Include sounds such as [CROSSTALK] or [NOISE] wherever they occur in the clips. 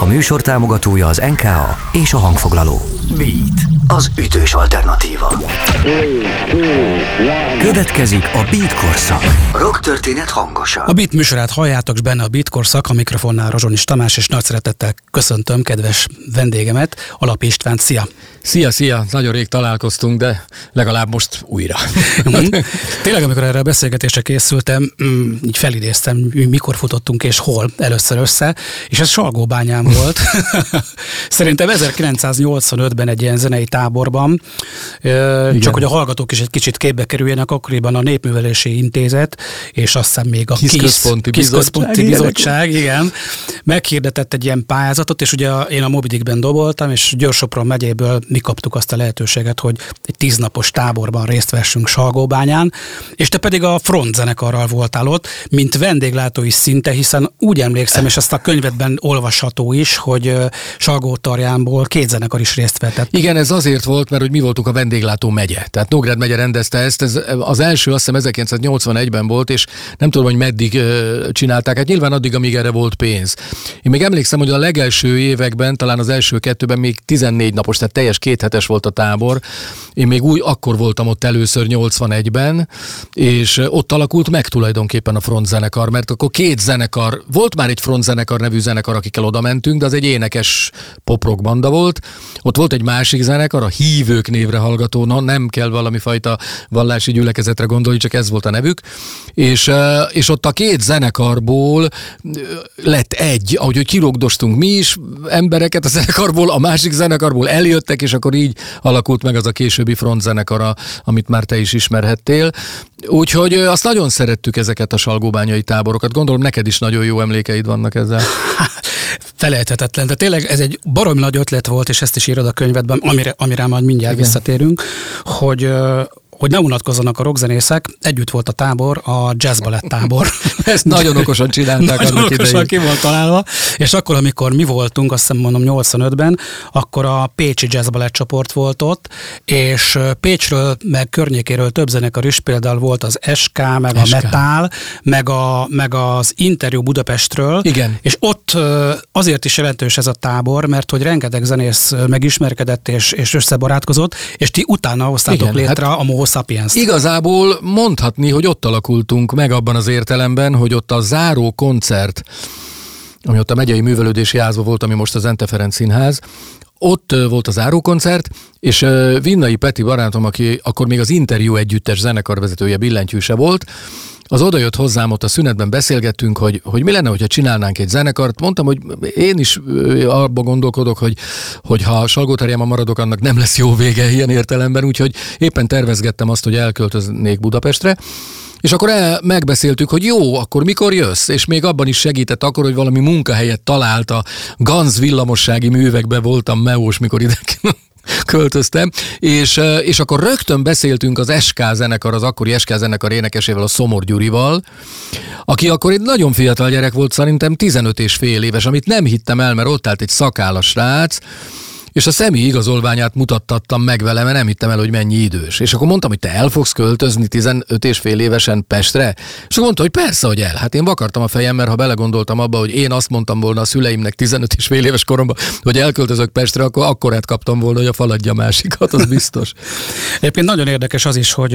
A műsor támogatója az NKA és a hangfoglaló. Beat, az ütős alternatíva. Következik a Beat korszak. Rock történet hangosan. A Beat műsorát halljátok, és benne a Beat korszak, a mikrofonnál Rozsonis Tamás, és nagy szeretettel köszöntöm kedves vendégemet, Alap István. Szia! Szia, szia! Nagyon rég találkoztunk, de legalább most újra. [LAUGHS] Tényleg, amikor erre a beszélgetésre készültem, mm, így felidéztem, mikor futottunk és hol először össze, és ez Salgóbányán volt. [LAUGHS] Szerintem 1985-ben egy ilyen zenei táborban, Igen. csak hogy a hallgatók is egy kicsit képbe kerüljenek, akkoriban a Népművelési Intézet, és azt hiszem még a KISZ, Központi Bizottság, Bizottság igen, meghirdetett egy ilyen pályázatot, és ugye én a Mobidikben doboltam, és Gyorsopron megyéből mi kaptuk azt a lehetőséget, hogy egy tíznapos táborban részt vessünk Salgóbányán, és te pedig a front zenekarral voltál ott, mint vendéglátói szinte, hiszen úgy emlékszem, és ezt a könyvedben olvasható is, hogy Salgótarjánból két zenekar is részt vetett. Igen, ez azért volt, mert hogy mi voltunk a vendéglátó megye. Tehát Nógrád megye rendezte ezt. Ez az első azt hiszem 1981-ben volt, és nem tudom, hogy meddig csinálták. Hát nyilván addig, amíg erre volt pénz. Én még emlékszem, hogy a legelső években, talán az első kettőben még 14 napos, tehát teljes kéthetes volt a tábor. Én még úgy akkor voltam ott először 81-ben, és ott alakult meg tulajdonképpen a frontzenekar, mert akkor két zenekar, volt már egy frontzenekar nevű zenekar, akikkel oda mentünk, de az egy énekes poprock banda volt. Ott volt egy másik zenekar, a Hívők névre hallgató, na nem kell valami fajta vallási gyülekezetre gondolni, csak ez volt a nevük. És, és ott a két zenekarból lett egy, ahogy hogy kirogdostunk mi is embereket a [LAUGHS] zenekarból, a másik zenekarból eljöttek, és akkor így alakult meg az a későbbi frontzenekara, amit már te is ismerhettél. Úgyhogy azt nagyon szerettük ezeket a salgóbányai táborokat. Gondolom neked is nagyon jó emlékeid vannak ezzel. [LAUGHS] Felejthetetlen. De tényleg ez egy baromi nagy ötlet volt, és ezt is írod a könyvedben, amire, amire majd mindjárt Igen. visszatérünk, hogy hogy ne unatkozzanak a rockzenészek, együtt volt a tábor, a jazzbalett tábor. [LAUGHS] Ezt nagyon okosan csinálták nagyon okosan idején. ki volt találva, és akkor, amikor mi voltunk, azt hiszem mondom 85-ben, akkor a Pécsi jazzbalett csoport volt ott, és Pécsről, meg környékéről több zenekar is, például volt az SK, meg SK. a Metal, meg, a, meg az Interjú Budapestről. Igen. És ott azért is jelentős ez a tábor, mert hogy rengeteg zenész megismerkedett és, és összebarátkozott, és ti utána hoztátok Igen, létre hát... a Mohos sapiens. Igazából mondhatni, hogy ott alakultunk meg abban az értelemben, hogy ott a záró koncert, ami ott a megyei művelődési házban volt, ami most az Ente Ferenc Színház, ott volt a zárókoncert, és Vinnai Peti barátom, aki akkor még az interjú együttes zenekarvezetője billentyűse volt, az odajött hozzám, ott a szünetben beszélgettünk, hogy, hogy mi lenne, hogyha csinálnánk egy zenekart. Mondtam, hogy én is abba gondolkodok, hogy, hogy ha Salgótarjában maradok, annak nem lesz jó vége ilyen értelemben, úgyhogy éppen tervezgettem azt, hogy elköltöznék Budapestre. És akkor el, megbeszéltük, hogy jó, akkor mikor jössz? És még abban is segített akkor, hogy valami munkahelyet talált a Ganz villamossági művekbe voltam meós, mikor ide [LAUGHS] költöztem, és, és akkor rögtön beszéltünk az SK zenekar, az akkori SK zenekar énekesével, a Szomor Gyurival, aki akkor egy nagyon fiatal gyerek volt, szerintem 15 és fél éves, amit nem hittem el, mert ott állt egy szakállas srác, és a személy igazolványát mutattattam meg vele, mert nem hittem el, hogy mennyi idős. És akkor mondtam, hogy te el fogsz költözni 15 és fél évesen Pestre? És akkor mondta, hogy persze, hogy el. Hát én vakartam a fejem, mert ha belegondoltam abba, hogy én azt mondtam volna a szüleimnek 15 és fél éves koromban, hogy elköltözök Pestre, akkor akkorát kaptam volna, hogy a faladja másikat, az biztos. [LAUGHS] Egyébként nagyon érdekes az is, hogy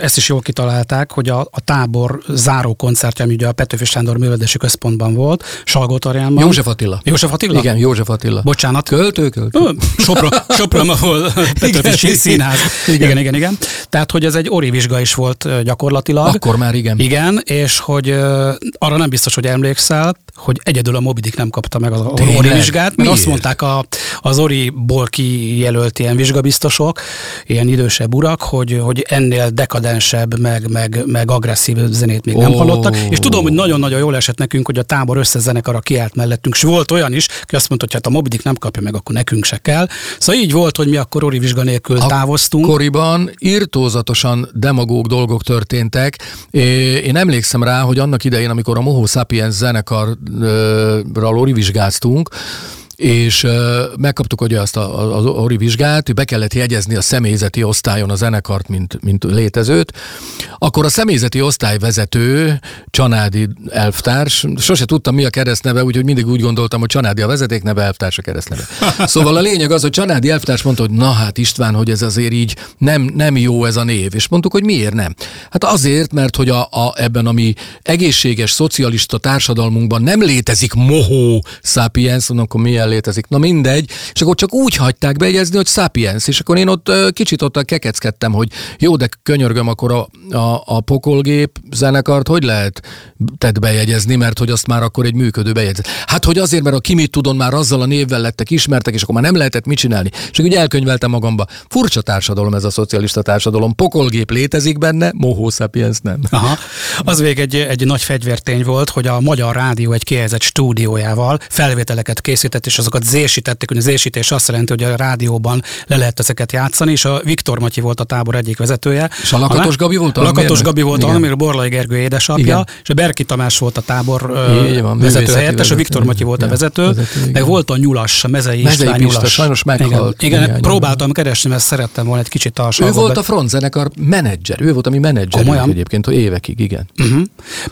ezt is jól kitalálták, hogy a, a tábor záró koncertje, ami ugye a Petőfi Sándor Művelési Központban volt, Salgótarjánban. József Attila. József Attila? Igen, József Attila. Bocsánat. Költő, költő. Sopron, Sopron ahol Petőfi Színház. Igen. igen, igen, igen. Tehát, hogy ez egy ori vizsga is volt gyakorlatilag. Akkor már igen. Igen, és hogy arra nem biztos, hogy emlékszel, hogy egyedül a Mobidik nem kapta meg az Tényleg? Ori vizsgát, mert Miért? azt mondták a, az Ori-ból kijelölt ilyen vizsgabiztosok, ilyen idősebb urak, hogy, hogy ennél dekadensebb, meg, meg, meg agresszív zenét még oh. nem hallottak, és tudom, hogy nagyon-nagyon jól esett nekünk, hogy a tábor összezenekara kiállt mellettünk, és volt olyan is, aki azt mondta, hogy hát a Mobidik nem kapja meg, akkor nekünk se kell. Szóval így volt, hogy mi akkor Ori vizsga nélkül a távoztunk. Akkoriban irtózatosan demagóg dolgok történtek. Én emlékszem rá, hogy annak idején, amikor a Moho Sapiens zenekar ról vizsgáztunk, és megkaptuk ugye azt a, az Ori vizsgát, be kellett jegyezni a személyzeti osztályon a zenekart, mint, mint létezőt, akkor a személyzeti osztályvezető, Csanádi elvtárs, sose tudtam mi a keresztneve, úgyhogy mindig úgy gondoltam, hogy Csanádi a vezetékneve, elvtárs a keresztneve. Szóval a lényeg az, hogy Csanádi elvtárs mondta, hogy na hát István, hogy ez azért így nem, nem jó ez a név. És mondtuk, hogy miért nem? Hát azért, mert hogy a, a, ebben a mi egészséges szocialista társadalmunkban nem létezik mohó sapiens, akkor milyen létezik? Na mindegy, és akkor csak úgy hagyták bejegyezni, hogy sapiens, és akkor én ott kicsit ott kekeckedtem, hogy jó, de könyörgöm, akkor a, a, a pokolgép zenekart hogy lehet tett bejegyezni, mert hogy azt már akkor egy működő bejegyzet. Hát, hogy azért, mert a kimit tudon már azzal a névvel lettek ismertek, és akkor már nem lehetett mit csinálni. És úgy elkönyveltem magamba, furcsa társadalom ez a szocialista társadalom, pokolgép létezik benne, mohó sapiens nem. Aha. Az még egy, egy nagy fegyvertény volt, hogy a Magyar Rádió egy kihelyezett stúdiójával felvételeket készített, és azokat zésítették, hogy az zésítés azt jelenti, hogy a rádióban le lehet ezeket játszani, és a Viktor Matyi volt a tábor egyik vezetője. És a Lakatos Gabi volt a Lakatos Gabi volt a Borlai Gergő édesapja, igen. és a Berki Tamás volt a tábor van, vezető helyettes, a Viktor Matyi volt a vezető, vezető meg volt a Nyulas, a Mezei, Mezei István Nyulas. sajnos meghalt. Igen, igen próbáltam keresni, mert szerettem volna egy kicsit a Ő volt a frontzenekar menedzser, ő volt a mi menedzser egyébként évekig, igen. Uh-huh.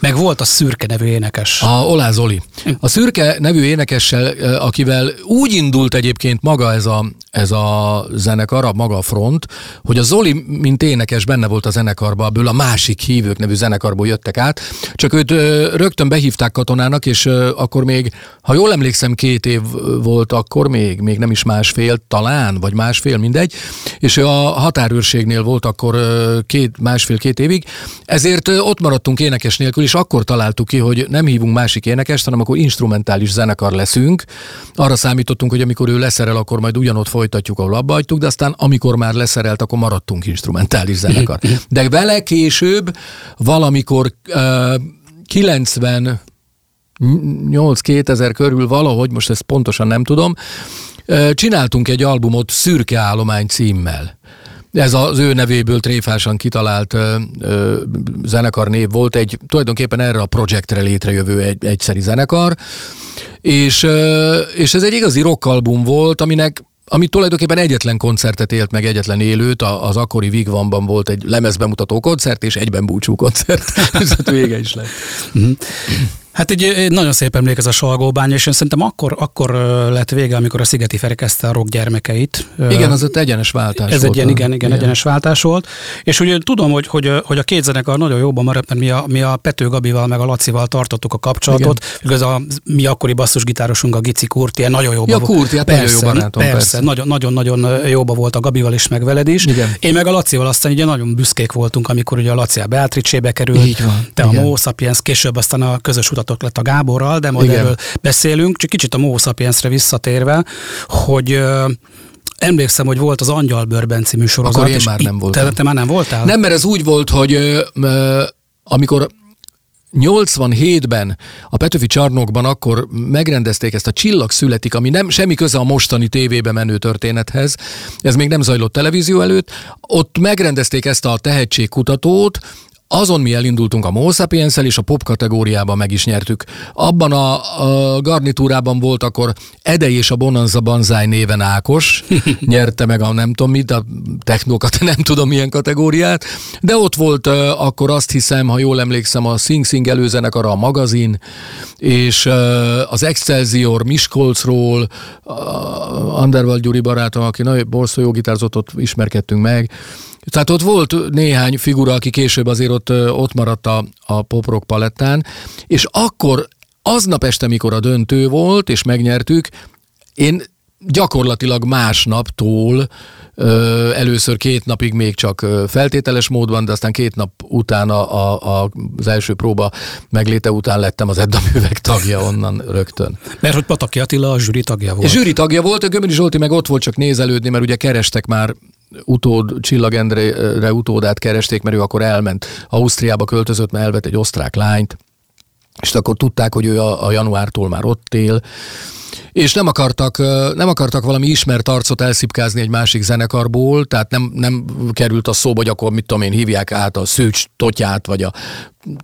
Meg volt a Szürke nevű énekes. A Olá Zoli. A Szürke nevű énekessel, akivel úgy indult egyébként maga ez a, ez a zenekar, a maga a front, hogy a Zoli, mint énekes benne volt a zenekarban, ebből a másik hívők nevű zenekarból jöttek át, csak őt rögtön behívták katonának, és akkor még, ha jól emlékszem, két év volt akkor még, még nem is másfél, talán, vagy másfél, mindegy, és a határőrségnél volt akkor két, másfél-két évig, ezért ott maradtunk énekes nélkül, és akkor találtuk ki, hogy nem hívunk másik énekest, hanem akkor instrumentális zenekar leszünk. Arra számítottunk, hogy amikor ő leszerel, akkor majd ugyanott folytatjuk, ahol abba hagytuk, de aztán amikor már leszerelt, akkor maradtunk instrumentális zenekar. [LAUGHS] De vele később, valamikor uh, 90 8-2000 körül valahogy, most ezt pontosan nem tudom, csináltunk egy albumot Szürke állomány címmel. Ez az ő nevéből tréfásan kitalált ö, ö, zenekar név volt, egy tulajdonképpen erre a projektre létrejövő egy, egyszeri zenekar, és, ö, és ez egy igazi rockalbum volt, aminek ami tulajdonképpen egyetlen koncertet élt meg, egyetlen élőt, az akkori Vigvanban volt egy lemezbemutató koncert, és egyben búcsú koncert. [LAUGHS] Ez vége is lett. Hát egy, egy nagyon szép emlék ez a Salgóbány, és én szerintem akkor, akkor lett vége, amikor a Szigeti Feri kezdte a rock gyermekeit. Igen, az ott egyenes váltás Ez volt. egy ilyen, igen, igen, igen, egyenes váltás volt. És ugye tudom, hogy, hogy, hogy a két zenekar nagyon jóban maradt, mert mi a, mi a Pető Gabival meg a Lacival tartottuk a kapcsolatot. Ez a mi akkori basszusgitárosunk, a Gici Kurt, ilyen nagyon jóban ja, Kurt, hát persze, nagyon jó barátom, persze, persze. Nagyon, nagyon, nagyon jóban volt a Gabival is, meg veled is. Igen. Én meg a Lacival aztán ugye nagyon büszkék voltunk, amikor ugye a Laci a Beatrice-be került, Így van, te igen. a Mo Sapiens, később aztán a közös utatok lett a Gáborral, de majd Igen. erről beszélünk. Csak kicsit a Mo Sapiensre visszatérve, hogy Emlékszem, hogy volt az Angyalbőrben című sorozat. Akkor én már nem voltam. Te, te már nem voltál? Nem, mert ez úgy volt, hogy ö, ö, amikor 87-ben a Petőfi csarnokban akkor megrendezték ezt a Csillag születik, ami nem semmi köze a mostani tévébe menő történethez, ez még nem zajlott televízió előtt, ott megrendezték ezt a tehetségkutatót, azon mi elindultunk a Mo sapiens és a pop kategóriában meg is nyertük. Abban a, a garnitúrában volt akkor Edei és a Bonanza Banzai néven Ákos, [LAUGHS] nyerte meg a nem tudom mit, a technokat, [LAUGHS] nem tudom milyen kategóriát, de ott volt uh, akkor azt hiszem, ha jól emlékszem, a Sing Sing előzenekar, a magazin, és uh, az Excelsior Miskolcról, uh, Underworld Gyuri barátom, aki nagy borszó gitárzott, ott ismerkedtünk meg, tehát ott volt néhány figura, aki később azért ott, ott maradt a, a poprock palettán, és akkor aznap este, mikor a döntő volt, és megnyertük, én gyakorlatilag másnaptól ö, először két napig még csak feltételes módban, de aztán két nap után a, a, a, az első próba megléte után lettem az Edda művek tagja onnan rögtön. Mert hogy Pataki Attila a zsűri tagja volt. A zsűri tagja volt, a Gömöri Zsolti meg ott volt csak nézelődni, mert ugye kerestek már utód, Csillagendre utódát keresték, mert ő akkor elment Ausztriába költözött, mert elvett egy osztrák lányt, és akkor tudták, hogy ő a, a januártól már ott él, és nem akartak, nem akartak valami ismert arcot elszipkázni egy másik zenekarból, tehát nem, nem került a szóba, hogy akkor mit tudom én, hívják át a Szőcs Totyát, vagy a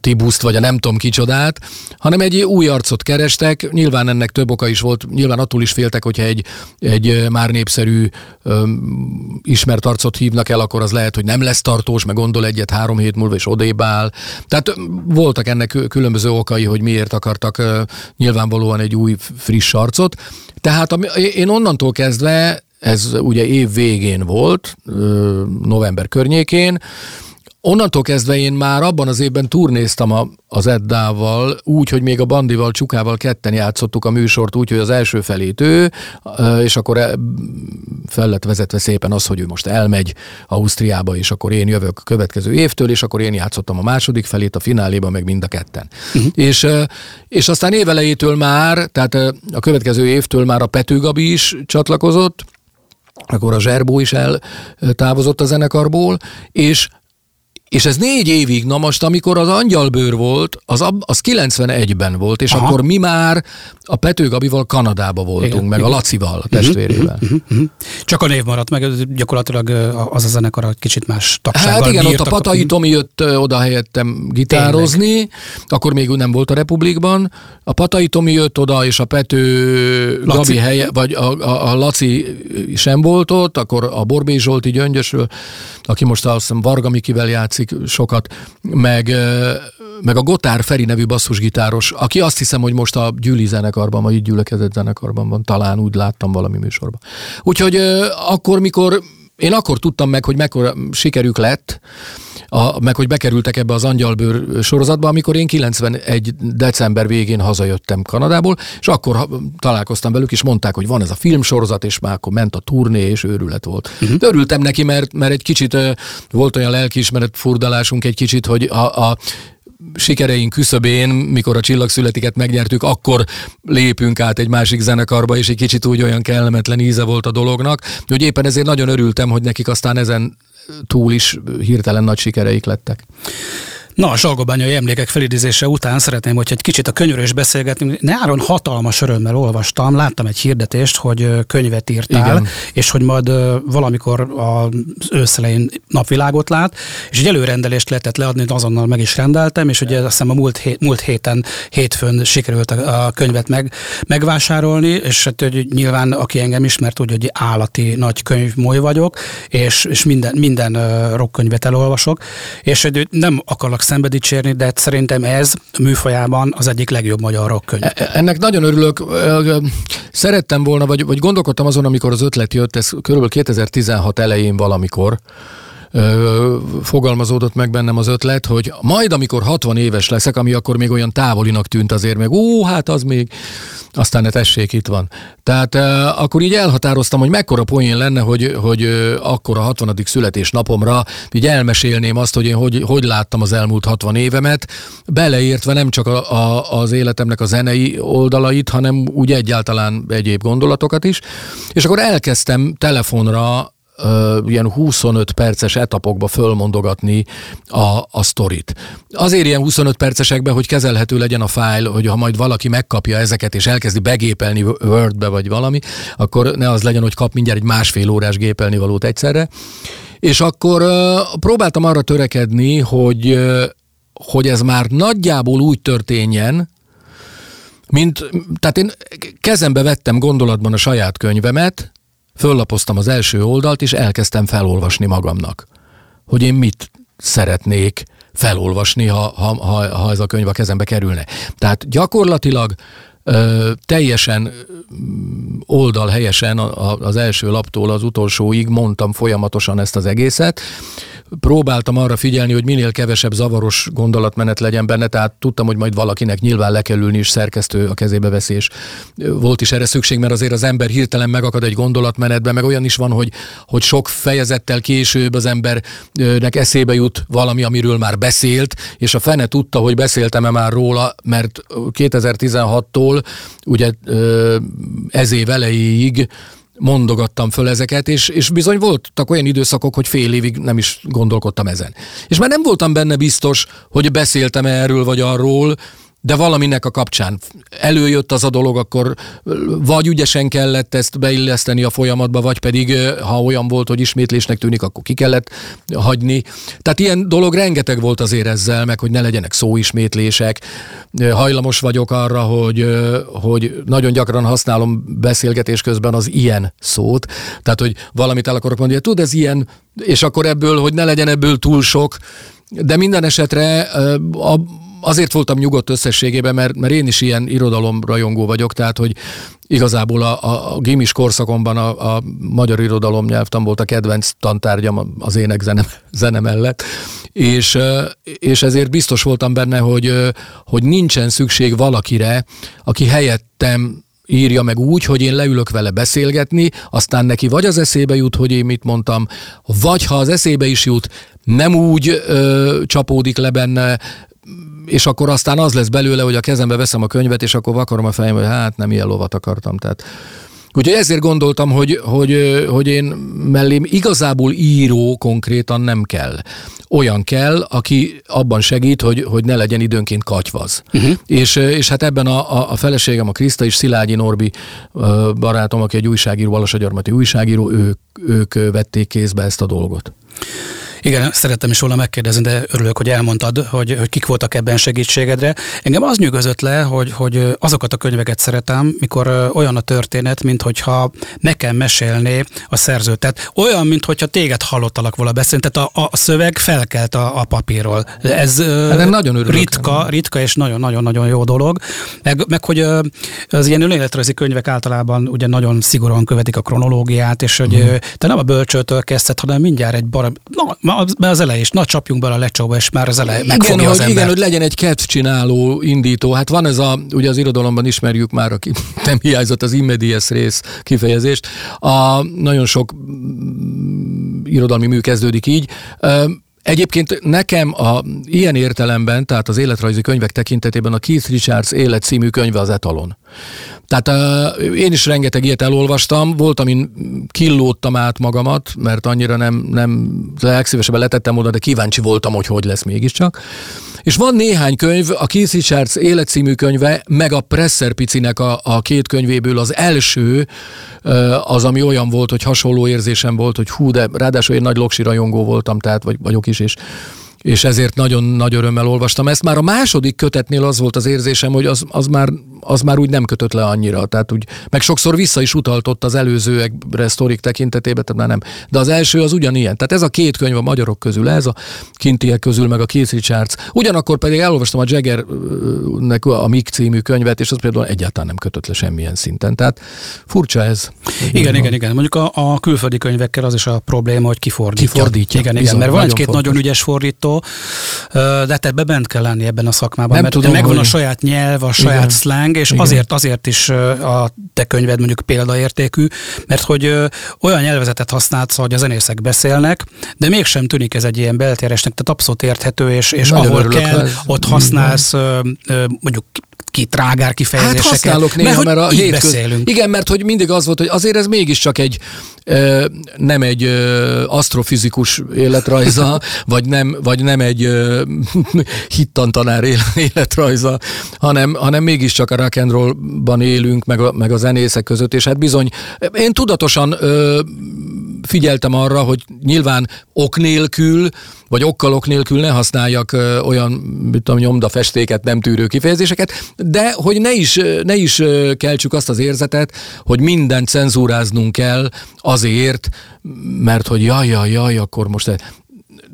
Tibuszt, vagy a nem tudom kicsodát, hanem egy új arcot kerestek. Nyilván ennek több oka is volt, nyilván attól is féltek, hogyha egy, egy már népszerű öm, ismert arcot hívnak el, akkor az lehet, hogy nem lesz tartós, meg gondol egyet három hét múlva, és odébb áll. Tehát voltak ennek különböző okai, hogy miért akartak nyilvánvalóan egy új, friss arcot. Tehát én onnantól kezdve ez ugye év végén volt, november környékén, Onnantól kezdve én már abban az évben turnéztam a, az Eddával, úgy, hogy még a Bandival, Csukával ketten játszottuk a műsort, úgy, hogy az első felét ő, és akkor e, fel lett vezetve szépen az, hogy ő most elmegy Ausztriába, és akkor én jövök a következő évtől, és akkor én játszottam a második felét, a fináléban meg mind a ketten. Uh-huh. És, és aztán évelejétől már, tehát a következő évtől már a Pető Gabi is csatlakozott, akkor a Zserbó is eltávozott a zenekarból, és és ez négy évig, na most amikor az angyalbőr volt, az, az 91-ben volt, és Aha. akkor mi már a Pető Gabival Kanadába voltunk, igen, meg igen. a Lacival, a mhm, testvérével. Uh-huh. Csak a név maradt meg, gyakorlatilag az a zenekar a kicsit más tagsággal Hát igen, ott a Patai Tomi jött oda helyettem gitározni, Tényleg. akkor még nem volt a Republikban. A Patai Tomi jött oda, és a Pető Laci. Gabi helye, vagy a, a, a Laci sem volt ott, akkor a Borbé Zsolti Gyöngyösről, aki most azt hiszem Varga Mikivel játszik sokat, meg meg a Gotár Feri nevű basszusgitáros, aki azt hiszem, hogy most a Gyűli zenekarban, vagy gyűlökezett zenekarban van, talán úgy láttam valami műsorban. Úgyhogy akkor, mikor én akkor tudtam meg, hogy mekkora sikerük lett, a, meg hogy bekerültek ebbe az angyalbőr sorozatba, amikor én 91 december végén hazajöttem Kanadából, és akkor találkoztam velük, és mondták, hogy van ez a filmsorozat, és már akkor ment a turné, és őrület volt. Uh-huh. örültem neki, mert, mert egy kicsit volt olyan lelkiismeret furdalásunk egy kicsit, hogy a, a sikereink küszöbén, mikor a csillagszületiket megnyertük, akkor lépünk át egy másik zenekarba, és egy kicsit úgy olyan kellemetlen íze volt a dolognak, hogy éppen ezért nagyon örültem, hogy nekik aztán ezen túl is hirtelen nagy sikereik lettek. Na, a zsalgobányai emlékek felidézése után szeretném, hogy egy kicsit a könyvről is beszélgetni. Nyáron hatalmas örömmel olvastam, láttam egy hirdetést, hogy könyvet írtál, Igen. és hogy majd valamikor az őszelején napvilágot lát, és egy előrendelést lehetett leadni, azonnal meg is rendeltem, és ugye azt hiszem a múlt, hét, múlt héten, hétfőn sikerült a könyvet meg, megvásárolni, és hát, hogy nyilván aki engem ismert, úgy, hogy állati nagy könyvmoly vagyok, és, és minden, minden rockkönyvet elolvasok, és hogy nem akarlak szembe dicsérni, de szerintem ez műfajában az egyik legjobb magyar rockkönyv. E, ennek nagyon örülök. Szerettem volna, vagy, vagy gondolkodtam azon, amikor az ötlet jött, ez kb. 2016 elején valamikor, fogalmazódott meg bennem az ötlet, hogy majd amikor 60 éves leszek, ami akkor még olyan távolinak tűnt azért, meg ó, hát az még, aztán ne tessék, itt van. Tehát akkor így elhatároztam, hogy mekkora poén lenne, hogy, hogy akkor a 60. születésnapomra így elmesélném azt, hogy én hogy, hogy láttam az elmúlt 60 évemet, beleértve nem csak a, a, az életemnek a zenei oldalait, hanem úgy egyáltalán egyéb gondolatokat is. És akkor elkezdtem telefonra ilyen 25 perces etapokba fölmondogatni a, a sztorit. Azért ilyen 25 percesekben, hogy kezelhető legyen a fájl, hogy ha majd valaki megkapja ezeket és elkezdi begépelni Wordbe vagy valami, akkor ne az legyen, hogy kap mindjárt egy másfél órás gépelni valót egyszerre. És akkor próbáltam arra törekedni, hogy, hogy ez már nagyjából úgy történjen, mint, tehát én kezembe vettem gondolatban a saját könyvemet, föllapoztam az első oldalt, és elkezdtem felolvasni magamnak, hogy én mit szeretnék felolvasni, ha, ha, ha, ha ez a könyv a kezembe kerülne. Tehát gyakorlatilag ö, teljesen oldal helyesen az első laptól az utolsóig mondtam folyamatosan ezt az egészet, próbáltam arra figyelni, hogy minél kevesebb zavaros gondolatmenet legyen benne, tehát tudtam, hogy majd valakinek nyilván le kell ülni, és szerkesztő a kezébe veszi, és volt is erre szükség, mert azért az ember hirtelen megakad egy gondolatmenetben, meg olyan is van, hogy, hogy sok fejezettel később az embernek eszébe jut valami, amiről már beszélt, és a fene tudta, hogy beszéltem-e már róla, mert 2016-tól ugye ez év elejéig mondogattam föl ezeket, és, és bizony voltak olyan időszakok, hogy fél évig nem is gondolkodtam ezen. És már nem voltam benne biztos, hogy beszéltem erről vagy arról, de valaminek a kapcsán előjött az a dolog, akkor vagy ügyesen kellett ezt beilleszteni a folyamatba, vagy pedig, ha olyan volt, hogy ismétlésnek tűnik, akkor ki kellett hagyni. Tehát ilyen dolog rengeteg volt azért ezzel, meg hogy ne legyenek szóismétlések. Hajlamos vagyok arra, hogy, hogy nagyon gyakran használom beszélgetés közben az ilyen szót. Tehát, hogy valamit el akarok mondani, tud ez ilyen, és akkor ebből, hogy ne legyen ebből túl sok, de minden esetre a, azért voltam nyugodt összességében, mert, mert én is ilyen irodalomrajongó vagyok, tehát hogy igazából a, a, gimis korszakomban a, a magyar irodalom nyelvtan volt a kedvenc tantárgyam az ének zene, zene mellett, és, és ezért biztos voltam benne, hogy, hogy nincsen szükség valakire, aki helyettem írja meg úgy, hogy én leülök vele beszélgetni, aztán neki vagy az eszébe jut, hogy én mit mondtam, vagy ha az eszébe is jut, nem úgy ö, csapódik le benne, és akkor aztán az lesz belőle, hogy a kezembe veszem a könyvet, és akkor vakarom a fejem, hogy hát nem ilyen lovat akartam. Tehát Úgyhogy ezért gondoltam, hogy, hogy, hogy én mellém igazából író konkrétan nem kell. Olyan kell, aki abban segít, hogy, hogy ne legyen időnként katyvaz. Uh-huh. És, és hát ebben a, a, a feleségem, a Kriszta és Szilágyi Norbi barátom, aki egy újságíró, Valasagyarmati újságíró, ők, ők vették kézbe ezt a dolgot. Igen, szerettem is volna megkérdezni, de örülök, hogy elmondtad, hogy, hogy kik voltak ebben segítségedre. Engem az nyugodott le, hogy, hogy azokat a könyveket szeretem, mikor olyan a történet, mint hogyha meg kell mesélni a szerzőt. Tehát olyan, mint hogyha téged hallottalak volna beszélni, tehát a, a szöveg felkelt a, a papírról. Ez hát nagyon ritka, ritka és nagyon-nagyon-nagyon jó dolog. Meg, meg hogy az ilyen önéletrajzi könyvek általában ugye nagyon szigorúan követik a kronológiát, és hogy mm. te nem a bölcsőtől kezdted, hanem mindjárt egy barom, na, mert az elején is, na csapjunk bele a lecsóba, és már az elején igen, megfogja hogy, az Igen, hogy legyen egy kedvcsináló indító. Hát van ez a, ugye az irodalomban ismerjük már, aki [LAUGHS] nem hiányzott az immedies rész kifejezést. A, nagyon sok irodalmi mű kezdődik így. Egyébként nekem a, ilyen értelemben, tehát az életrajzi könyvek tekintetében a Keith Richards élet című könyve az etalon. Tehát uh, én is rengeteg ilyet elolvastam, volt, amin killódtam át magamat, mert annyira nem, nem legszívesebben letettem oda, de kíváncsi voltam, hogy hogy lesz mégiscsak. És van néhány könyv, a Keith Richards életcímű könyve, meg a Presser Picinek a, a két könyvéből az első, az, ami olyan volt, hogy hasonló érzésem volt, hogy hú, de ráadásul én nagy loksi rajongó voltam, tehát vagy vagyok is, és és ezért nagyon nagy örömmel olvastam ezt. Már a második kötetnél az volt az érzésem, hogy az, az, már, az már úgy nem kötött le annyira. Tehát úgy, meg sokszor vissza is utaltott az előzőekre, sztorik tekintetében, tehát már nem. De az első az ugyanilyen. Tehát ez a két könyv a magyarok közül, ez a kintiek közül, meg a Keith Richards. Ugyanakkor pedig elolvastam a Jaggernek a Mick című könyvet, és az például egyáltalán nem kötött le semmilyen szinten. Tehát furcsa ez. Igen, igen, igen. Mondjuk a, a külföldi könyvekkel az is a probléma, hogy kifordítja. Kifordítja. Igen, igen, mert van egy-két nagyon ügyes fordító, de hát ebbe bent kell lenni ebben a szakmában, nem mert tudom, megvan hogy... a saját nyelv, a saját Igen. slang, és Igen. azért azért is a te könyved mondjuk példaértékű, mert hogy olyan nyelvezetet használsz, hogy a zenészek beszélnek, de mégsem tűnik ez egy ilyen beltéresnek, tehát abszolút érthető, és, és ahol kell, ez. ott használsz mondjuk ki trágár kifejezéseket. Hát használok néha, mert, mert a így beszélünk. Igen, mert hogy mindig az volt, hogy azért ez mégiscsak egy nem egy asztrofizikus életrajza, vagy nem, vagy nem egy ö, [LAUGHS] hittantanár életrajza, hanem, hanem mégiscsak a rock élünk, meg a, meg a zenészek között, és hát bizony, én tudatosan ö, figyeltem arra, hogy nyilván ok nélkül, vagy okkal ok nélkül ne használjak ö, olyan, mit tudom, nyomdafestéket, nem tűrő kifejezéseket, de hogy ne is, ne is keltsük azt az érzetet, hogy mindent cenzúráznunk kell azért, mert hogy jaj, jaj, jaj, akkor most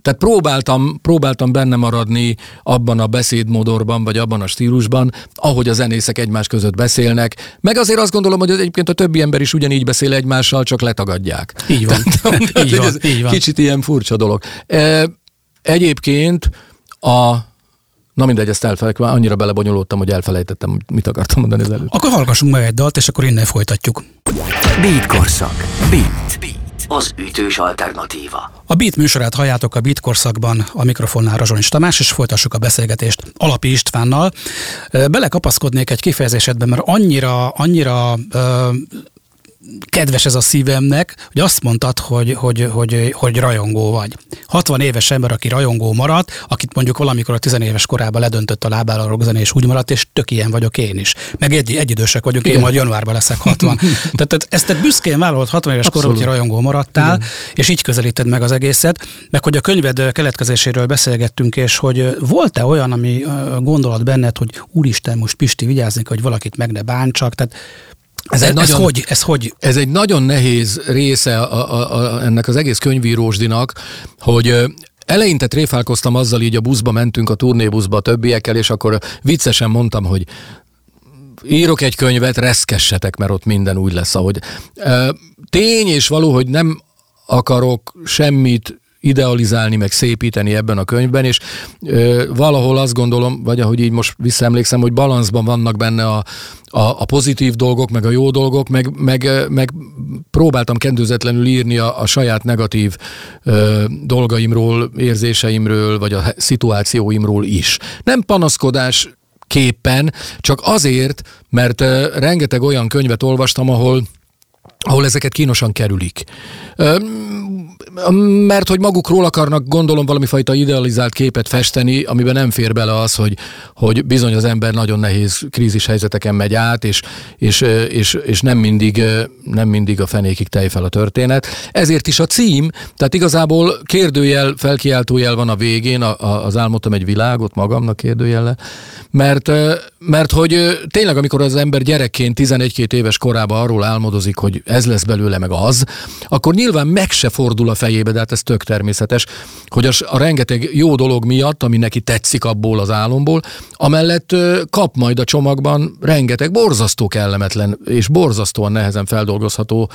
tehát próbáltam, próbáltam benne maradni abban a beszédmodorban, vagy abban a stílusban, ahogy a zenészek egymás között beszélnek. Meg azért azt gondolom, hogy egyébként a többi ember is ugyanígy beszél egymással, csak letagadják. Így van. Tehát, [LAUGHS] így van, így van. Kicsit ilyen furcsa dolog. Egyébként a Na mindegy, ezt elfelejtem, annyira belebonyolódtam, hogy elfelejtettem, mit akartam mondani az előtt. Akkor hallgassunk meg egy dalt, és akkor innen folytatjuk. Beat korszak. Beat. Beat. Az ütős alternatíva. A Beat műsorát halljátok a Beat korszakban, a mikrofonnál Razsonics Tamás, és folytassuk a beszélgetést Alapi Istvánnal. Belekapaszkodnék egy kifejezésedben, mert annyira, annyira kedves ez a szívemnek, hogy azt mondtad, hogy, hogy, hogy, hogy rajongó vagy. 60 éves ember, aki rajongó maradt, akit mondjuk valamikor a 10 éves korában ledöntött a lábára a rockzene, és úgy maradt, és tök ilyen vagyok én is. Meg egy, egyidősek vagyok, Igen. én majd januárban leszek 60. [LAUGHS] tehát ezt te büszkén vállalod 60 éves korban, hogy rajongó maradtál, Igen. és így közelíted meg az egészet. Meg hogy a könyved keletkezéséről beszélgettünk, és hogy volt-e olyan, ami gondolat benned, hogy úristen, most Pisti vigyázni, hogy valakit meg ne bántsak, tehát ez, ez, egy nagyon, ez, hogy, ez hogy? Ez egy nagyon nehéz része a, a, a, ennek az egész könyvírósdinak, hogy Eleinte tréfálkoztam azzal, így a buszba mentünk, a turnébuszba a többiekkel, és akkor viccesen mondtam, hogy írok egy könyvet, reszkessetek, mert ott minden úgy lesz, ahogy. Tény és való, hogy nem akarok semmit idealizálni, meg szépíteni ebben a könyvben, és ö, valahol azt gondolom, vagy ahogy így most visszaemlékszem, hogy balanszban vannak benne a, a, a pozitív dolgok, meg a jó dolgok, meg, meg, meg próbáltam kendőzetlenül írni a, a saját negatív ö, dolgaimról, érzéseimről, vagy a szituációimról is. Nem panaszkodás képpen, csak azért, mert ö, rengeteg olyan könyvet olvastam, ahol ahol ezeket kínosan kerülik. Mert hogy magukról akarnak, gondolom, valami fajta idealizált képet festeni, amiben nem fér bele az, hogy, hogy bizony az ember nagyon nehéz krízis helyzeteken megy át, és, és, és, és nem, mindig, nem mindig a fenékig tej fel a történet. Ezért is a cím, tehát igazából kérdőjel, felkiáltójel van a végén, a, a, az álmodtam egy világot magamnak kérdőjelle, mert, mert hogy tényleg, amikor az ember gyerekként 11-2 éves korában arról álmodozik, hogy ez lesz belőle meg az, akkor nyilván meg se fordul a fejébe, de hát ez tök természetes, hogy a, a rengeteg jó dolog miatt, ami neki tetszik abból az álomból, amellett kap majd a csomagban rengeteg borzasztó kellemetlen és borzasztóan nehezen feldolgozható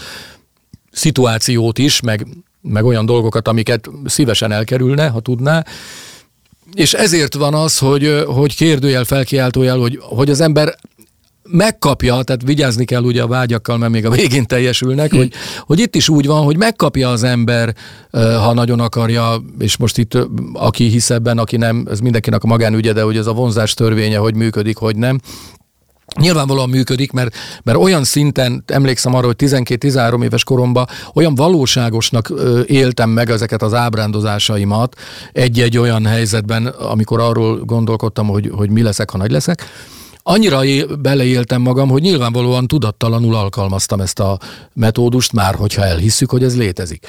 szituációt is, meg, meg olyan dolgokat, amiket szívesen elkerülne, ha tudná, és ezért van az, hogy, hogy kérdőjel, felkiáltójel, hogy, hogy az ember megkapja, tehát vigyázni kell ugye a vágyakkal, mert még a végén teljesülnek, hogy, hogy itt is úgy van, hogy megkapja az ember, ha nagyon akarja, és most itt aki hisz ebben, aki nem, ez mindenkinek a magánügye, de hogy ez a vonzás törvénye, hogy működik, hogy nem, Nyilvánvalóan működik, mert, mert olyan szinten, emlékszem arra, hogy 12-13 éves koromban olyan valóságosnak éltem meg ezeket az ábrándozásaimat egy-egy olyan helyzetben, amikor arról gondolkodtam, hogy, hogy mi leszek, ha nagy leszek, annyira beleéltem magam, hogy nyilvánvalóan tudattalanul alkalmaztam ezt a metódust, már hogyha elhisszük, hogy ez létezik.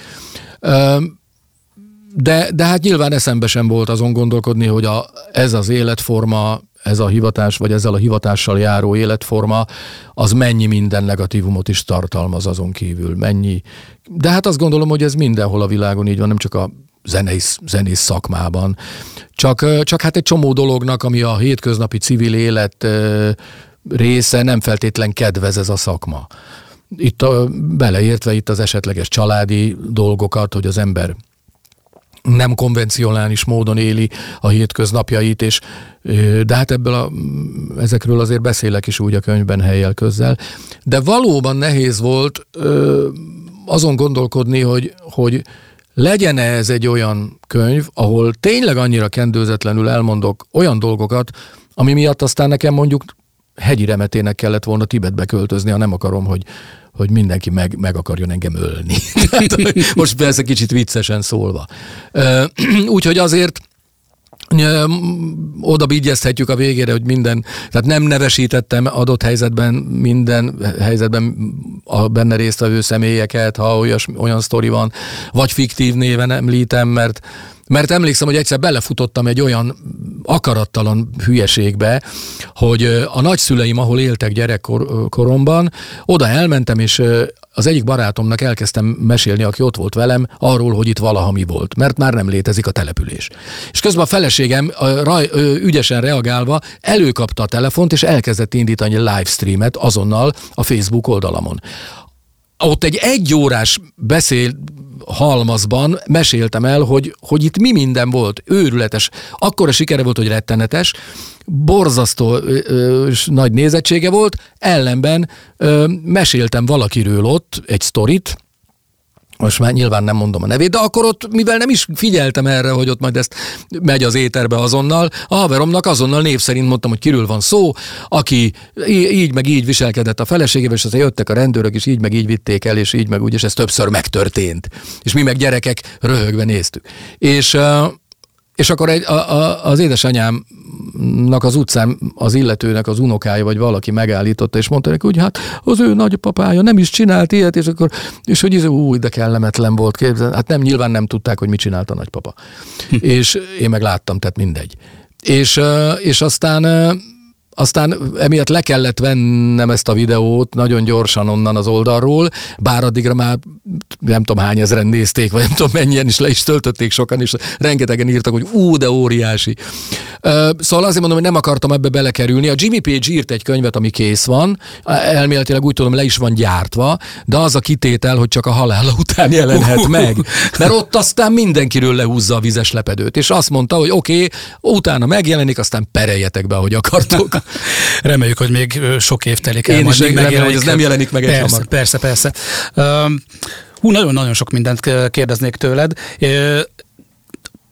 De, de hát nyilván eszembe sem volt azon gondolkodni, hogy a, ez az életforma, ez a hivatás, vagy ezzel a hivatással járó életforma, az mennyi minden negatívumot is tartalmaz azon kívül, mennyi. De hát azt gondolom, hogy ez mindenhol a világon így van, nem csak a zenész, zenész szakmában. Csak, csak hát egy csomó dolognak, ami a hétköznapi civil élet része, nem feltétlen kedvez ez a szakma. Itt a, beleértve itt az esetleges családi dolgokat, hogy az ember nem konvencionális módon éli a hétköznapjait, és de hát ebből a, ezekről azért beszélek is úgy a könyvben helyel közzel. De valóban nehéz volt ö, azon gondolkodni, hogy, hogy legyen ez egy olyan könyv, ahol tényleg annyira kendőzetlenül elmondok olyan dolgokat, ami miatt aztán nekem mondjuk hegyi remetének kellett volna Tibetbe költözni, ha nem akarom, hogy, hogy mindenki meg, meg akarjon engem ölni. [LAUGHS] most persze kicsit viccesen szólva. [CLEARS THROAT] Úgyhogy azért oda bígyezhetjük a végére, hogy minden, tehát nem nevesítettem adott helyzetben minden helyzetben a benne résztvevő személyeket, ha olyas, olyan sztori van, vagy fiktív néven említem, mert mert emlékszem, hogy egyszer belefutottam egy olyan akarattalan hülyeségbe, hogy a nagyszüleim, ahol éltek gyerekkoromban, oda elmentem, és az egyik barátomnak elkezdtem mesélni, aki ott volt velem, arról, hogy itt valaha mi volt, mert már nem létezik a település. És közben a feleségem raj, ügyesen reagálva előkapta a telefont, és elkezdett indítani a livestreamet azonnal a Facebook oldalamon ott egy egyórás beszél halmazban meséltem el, hogy, hogy itt mi minden volt, őrületes. Akkora sikere volt, hogy rettenetes, borzasztó ö, ö, nagy nézettsége volt, ellenben ö, meséltem valakiről ott egy sztorit, most már nyilván nem mondom a nevét, de akkor ott, mivel nem is figyeltem erre, hogy ott majd ezt megy az éterbe azonnal, a haveromnak azonnal név szerint mondtam, hogy kiről van szó, aki így meg így viselkedett a feleségével, és aztán jöttek a rendőrök, és így meg így vitték el, és így meg úgy, és ez többször megtörtént. És mi meg gyerekek röhögve néztük. És és akkor egy, a, a, az édesanyámnak az utcán az illetőnek az unokája, vagy valaki megállította, és mondta neki, hogy hát az ő nagypapája nem is csinált ilyet, és akkor, és hogy ez új, de kellemetlen volt. Képzel. Hát nem, nyilván nem tudták, hogy mit csinált a nagypapa. Hm. és én meg láttam, tehát mindegy. És, és aztán aztán emiatt le kellett vennem ezt a videót nagyon gyorsan onnan az oldalról, bár addigra már nem tudom hány ezeren nézték, vagy nem tudom mennyien is le is töltötték sokan, és rengetegen írtak, hogy ú, de óriási. Szóval azért mondom, hogy nem akartam ebbe belekerülni. A Jimmy Page írt egy könyvet, ami kész van, elméletileg úgy tudom, le is van gyártva, de az a kitétel, hogy csak a halála után jelenhet meg. Mert ott aztán mindenkiről lehúzza a vizes lepedőt, és azt mondta, hogy oké, okay, utána megjelenik, aztán pereljetek be, ahogy akartok. Reméljük, hogy még sok év telik el. Én is remélem, hogy ez nem jelenik meg persze, egy hamar. Persze, persze. Hú, nagyon-nagyon sok mindent kérdeznék tőled.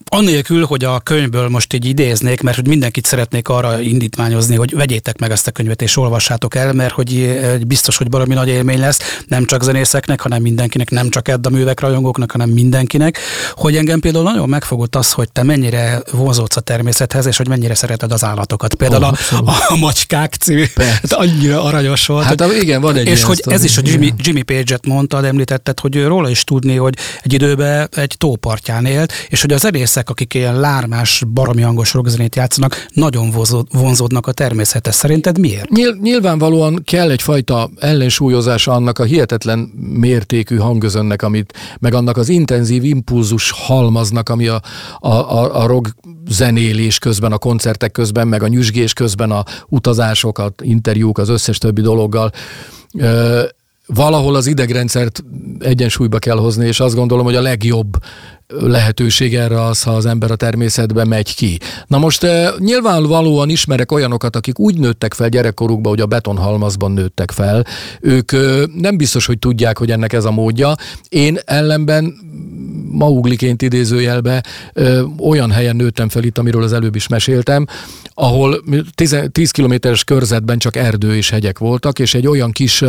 Anélkül, hogy a könyvből most így idéznék, mert hogy mindenkit szeretnék arra indítványozni, hogy vegyétek meg ezt a könyvet és olvassátok el, mert hogy biztos, hogy valami nagy élmény lesz, nem csak zenészeknek, hanem mindenkinek, nem csak Edda művek rajongóknak, hanem mindenkinek. Hogy engem például nagyon megfogott az, hogy te mennyire vonzódsz a természethez, és hogy mennyire szereted az állatokat. Például oh, a, a, a Macskák című, hát annyira aranyos volt. Hát hogy, igen, van egy És hogy ez is a Jimmy, Jimmy Page-et mondtad, említetted, hogy róla is tudni, hogy egy időben egy tópartján élt, és hogy az zenészek emberek, akik ilyen lármás, baromi hangos rockzenét játszanak, nagyon vonzódnak a természethez. Szerinted miért? Nyilv, nyilvánvalóan kell egyfajta ellensúlyozása annak a hihetetlen mértékű hangözönnek, amit, meg annak az intenzív impulzus halmaznak, ami a, a, a, a rock zenélés közben, a koncertek közben, meg a nyüzsgés közben, a utazásokat, interjúk, az összes többi dologgal valahol az idegrendszert egyensúlyba kell hozni, és azt gondolom, hogy a legjobb lehetőség erre az, ha az ember a természetbe megy ki. Na most eh, nyilvánvalóan ismerek olyanokat, akik úgy nőttek fel gyerekkorukban, hogy a betonhalmazban nőttek fel. Ők eh, nem biztos, hogy tudják, hogy ennek ez a módja. Én ellenben maugliként idézőjelbe ö, olyan helyen nőttem fel itt, amiről az előbb is meséltem, ahol 10, 10 kilométeres körzetben csak erdő és hegyek voltak, és egy olyan kis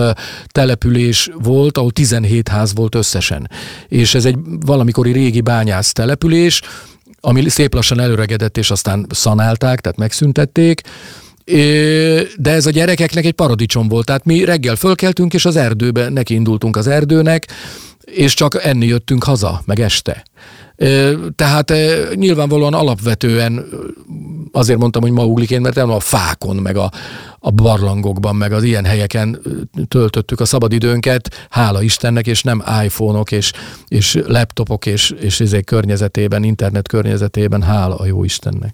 település volt, ahol 17 ház volt összesen. És ez egy valamikori régi bányász település, ami szép lassan előregedett, és aztán szanálták, tehát megszüntették, de ez a gyerekeknek egy paradicsom volt. Tehát mi reggel fölkeltünk, és az erdőbe nekiindultunk az erdőnek, és csak enni jöttünk haza, meg este. Tehát nyilvánvalóan alapvetően azért mondtam, hogy maugliként, mert nem a fákon, meg a, a barlangokban, meg az ilyen helyeken töltöttük a szabadidőnket, hála Istennek, és nem iPhone-ok, és, és laptopok, és, és ezek környezetében, internet környezetében, hála a jó Istennek.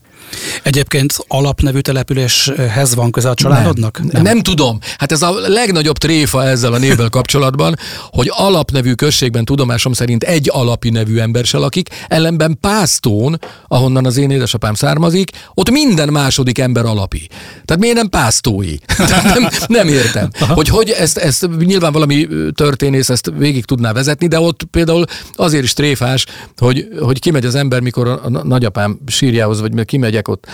Egyébként alapnevű településhez van köze a családodnak? Nem, nem. nem tudom. Hát ez a legnagyobb tréfa ezzel a névvel kapcsolatban, hogy alapnevű községben tudomásom szerint egy alapi nevű ember se lakik, ellenben Pásztón, ahonnan az én édesapám származik, ott minden második ember alapi. Tehát miért nem Pásztói? [LAUGHS] nem, nem értem. Hogy, hogy ezt, ezt nyilván valami történész ezt végig tudná vezetni, de ott például azért is tréfás, hogy, hogy kimegy az ember, mikor a nagyapám sírjához, vagy kimegyek ott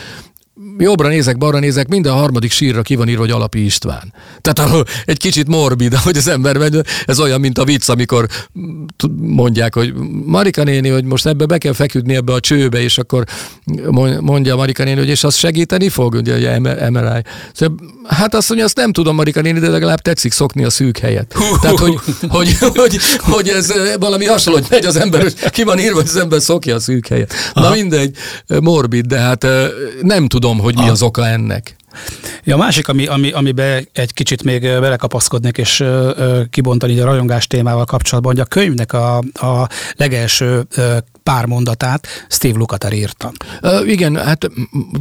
jobbra nézek, balra nézek, minden harmadik sírra ki van írva, hogy Alapi István. Tehát egy kicsit morbid, [LAUGHS] hogy az ember megy, ez olyan, mint a vicc, amikor mondják, hogy Marika néni, hogy most ebbe be kell feküdni ebbe a csőbe, és akkor mondja Marika néni, hogy és az segíteni fog, ugye a MRI. Szóval, hát azt mondja, azt nem tudom Marika néni, de legalább tetszik szokni a szűk helyet. Tehát, hogy, hogy, hogy, hogy ez valami hasonló, hogy megy az ember, hogy ki van írva, hogy az ember szokja a szűk helyet. Na mindegy, morbid, de hát nem tudom, tudom, hogy mi ah. az oka ennek. Ja, a másik, ami, ami, amiben egy kicsit még belekapaszkodnék és ö, kibontani a rajongás témával kapcsolatban, hogy a könyvnek a, a legelső ö, pár mondatát Steve Lukather írta. Ö, igen, hát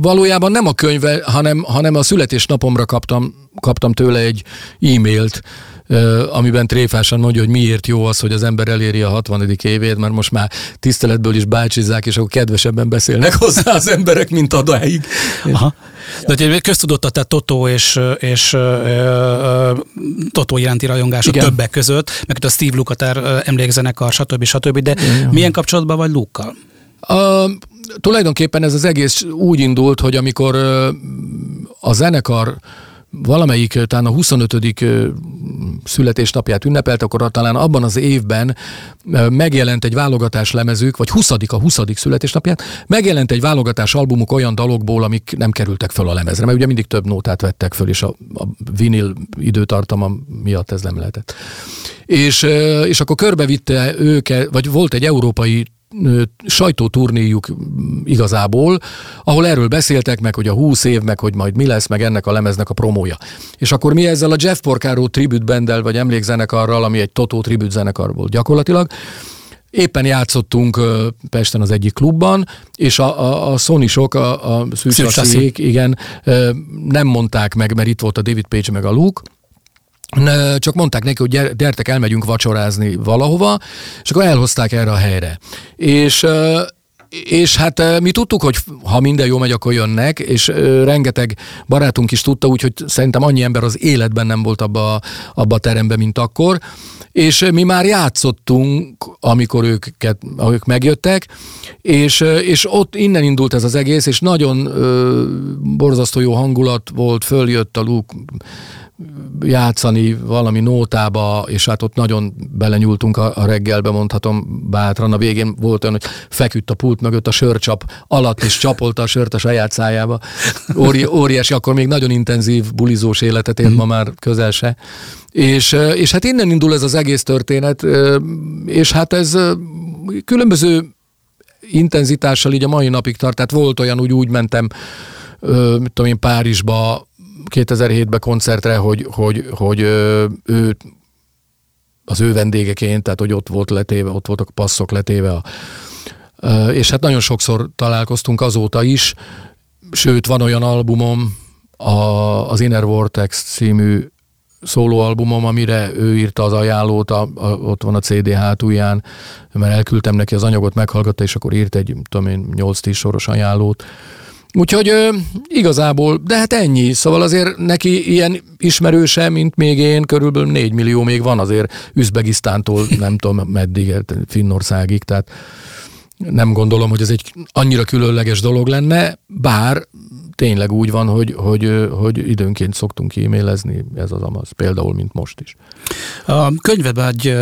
valójában nem a könyve, hanem, hanem a születésnapomra kaptam, kaptam tőle egy e-mailt, amiben tréfásan mondja, hogy miért jó az, hogy az ember eléri a 60. évét, mert most már tiszteletből is bácsizzák, és akkor kedvesebben beszélnek [LAUGHS] hozzá az emberek, mint adáig. Aha. De hogy köztudott a Totó és, és Totó iránti rajongások Igen. többek között, meg a Steve Lukather emlékzenekar, stb. stb. De Igen. milyen kapcsolatban vagy Lukkal? Uh, tulajdonképpen ez az egész úgy indult, hogy amikor a zenekar valamelyik, talán a 25. születésnapját ünnepelt, akkor talán abban az évben megjelent egy válogatás lemezük, vagy 20. a 20. születésnapját, megjelent egy válogatás albumuk olyan dalokból, amik nem kerültek föl a lemezre, mert ugye mindig több nótát vettek föl, és a, a vinil időtartama miatt ez nem lehetett. És, és akkor körbevitte őket, vagy volt egy európai sajtóturnéjuk igazából, ahol erről beszéltek meg, hogy a 20 év, meg hogy majd mi lesz, meg ennek a lemeznek a promója. És akkor mi ezzel a Jeff Porcaro tribute bandel, vagy emlékzenekarral, ami egy Totó tribute zenekar volt gyakorlatilag, Éppen játszottunk Pesten az egyik klubban, és a, a, a Sony-sok, a, a szűcsaszék, igen, nem mondták meg, mert itt volt a David Page meg a Luke, csak mondták neki, hogy gyertek, elmegyünk vacsorázni valahova, és akkor elhozták erre a helyre. És és hát mi tudtuk, hogy ha minden jó megy, akkor jönnek, és rengeteg barátunk is tudta, úgyhogy szerintem annyi ember az életben nem volt abba, abba a teremben, mint akkor. És mi már játszottunk, amikor őket, ők megjöttek, és, és ott innen indult ez az egész, és nagyon ö, borzasztó jó hangulat volt, följött a Luke játszani valami nótába, és hát ott nagyon belenyúltunk a, a reggelbe, mondhatom bátran. A végén volt olyan, hogy feküdt a pult mögött a sörcsap alatt, és csapolta a sört a saját szájába. Óri, óriási, akkor még nagyon intenzív bulizós életet élt, ma már közel se. És, és hát innen indul ez az egész történet, és hát ez különböző intenzitással így a mai napig tart. Tehát volt olyan, úgy úgy mentem, mit tudom én, Párizsba 2007-ben koncertre, hogy, hogy, hogy ő az ő vendégeként, tehát hogy ott volt letéve, ott voltak passzok letéve, a, és hát nagyon sokszor találkoztunk azóta is, sőt van olyan albumom, a, az Inner Vortex című szólóalbumom, amire ő írta az ajánlót, a, a, ott van a CD hátulján, mert elküldtem neki az anyagot, meghallgatta, és akkor írt egy, tudom én, 8-10 soros ajánlót, Úgyhogy igazából, de hát ennyi. Szóval azért neki ilyen ismerőse, mint még én, körülbelül 4 millió még van azért Üzbegisztántól, nem tudom meddig, Finnországig, tehát nem gondolom, hogy ez egy annyira különleges dolog lenne, bár tényleg úgy van, hogy, hogy, hogy időnként szoktunk e-mailezni, ez az amaz, például, mint most is. A könyvedben egy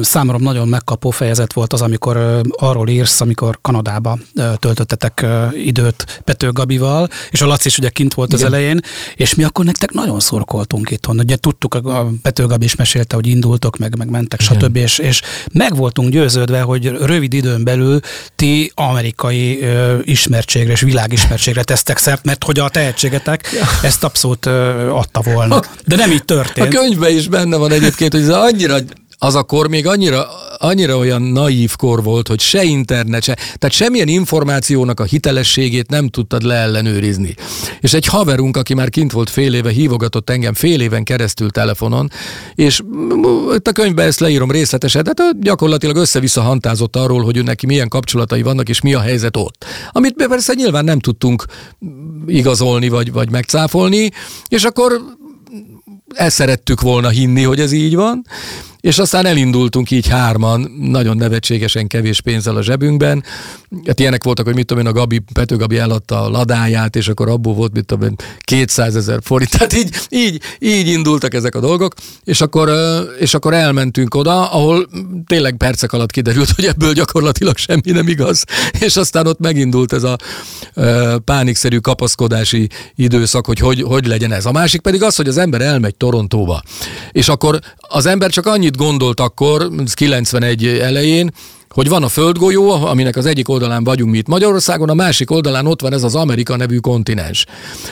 számomra nagyon megkapó fejezet volt az, amikor arról írsz, amikor Kanadába töltöttetek időt Pető Gabival, és a Laci is ugye kint volt Igen. az elején, és mi akkor nektek nagyon szorkoltunk itthon. Ugye tudtuk, a Pető Gabi is mesélte, hogy indultok, meg, meg mentek, Igen. stb. És, és meg voltunk győződve, hogy rövid időn belül ti amerikai ö, ismertségre és világismertségre tesztek szert, mert hogy a tehetségetek ezt abszolút ö, adta volna. De nem így történt. A könyvben is benne van egyébként, hogy ez annyira az a kor még annyira, annyira olyan naív kor volt, hogy se internet, se, tehát semmilyen információnak a hitelességét nem tudtad leellenőrizni. És egy haverunk, aki már kint volt fél éve, hívogatott engem fél éven keresztül telefonon, és a könyvben ezt leírom részletesen, tehát gyakorlatilag össze-vissza hantázott arról, hogy ő neki milyen kapcsolatai vannak, és mi a helyzet ott. Amit persze nyilván nem tudtunk igazolni, vagy, vagy megcáfolni, és akkor ezt szerettük volna hinni, hogy ez így van, és aztán elindultunk így hárman, nagyon nevetségesen kevés pénzzel a zsebünkben. Hát ilyenek voltak, hogy mit tudom én, a Gabi, Pető Gabi eladta a ladáját, és akkor abból volt, mit tudom én, 200 ezer forint. Tehát így, így, így indultak ezek a dolgok, és akkor, és akkor elmentünk oda, ahol tényleg percek alatt kiderült, hogy ebből gyakorlatilag semmi nem igaz. És aztán ott megindult ez a pánikszerű kapaszkodási időszak, hogy, hogy hogy legyen ez. A másik pedig az, hogy az ember elmegy Torontóba, és akkor az ember csak annyit gondolt akkor, 91 elején, hogy van a földgolyó, aminek az egyik oldalán vagyunk mi itt Magyarországon, a másik oldalán ott van ez az Amerika nevű kontinens.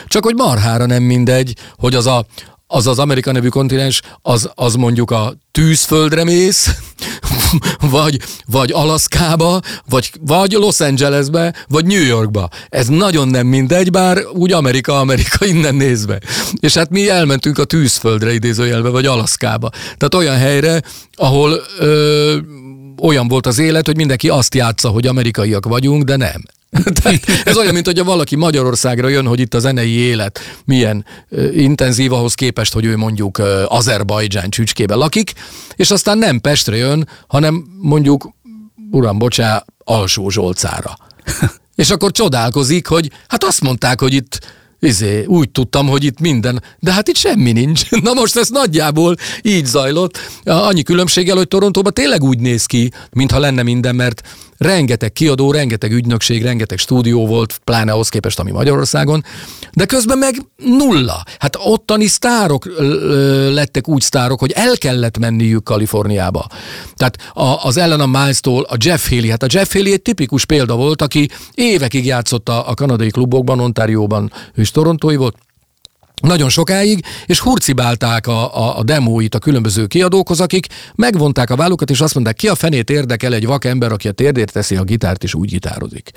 Csak hogy marhára nem mindegy, hogy az a, az az Amerika nevű kontinens, az, az mondjuk a tűzföldre mész, [LAUGHS] vagy, vagy Alaszkába, vagy, vagy Los Angelesbe, vagy New Yorkba. Ez nagyon nem mindegy, bár úgy Amerika, Amerika innen nézve. És hát mi elmentünk a tűzföldre idézőjelbe, vagy Alaszkába. Tehát olyan helyre, ahol ö, olyan volt az élet, hogy mindenki azt játsza, hogy amerikaiak vagyunk, de nem. [LAUGHS] ez olyan, mint hogy valaki Magyarországra jön, hogy itt a zenei élet milyen intenzív ahhoz képest, hogy ő mondjuk Azerbajdzsán csücskében lakik, és aztán nem Pestre jön, hanem mondjuk, uram, bocsá, Alsó Zsolcára. [LAUGHS] és akkor csodálkozik, hogy hát azt mondták, hogy itt izé, úgy tudtam, hogy itt minden, de hát itt semmi nincs. [LAUGHS] Na most ez nagyjából így zajlott. Annyi különbséggel, hogy Torontóban tényleg úgy néz ki, mintha lenne minden, mert rengeteg kiadó, rengeteg ügynökség, rengeteg stúdió volt, pláne ahhoz képest, ami Magyarországon, de közben meg nulla. Hát ottani sztárok lettek úgy sztárok, hogy el kellett menniük Kaliforniába. Tehát a, az Ellen a Miles-tól a Jeff Haley, hát a Jeff Haley egy tipikus példa volt, aki évekig játszott a, a kanadai klubokban, Ontárióban, is torontói volt, nagyon sokáig, és hurcibálták a, a, a demóit a különböző kiadókhoz, akik megvonták a vállukat, és azt mondták, ki a fenét érdekel egy vakember, aki a térdért teszi a gitárt, és úgy gitározik.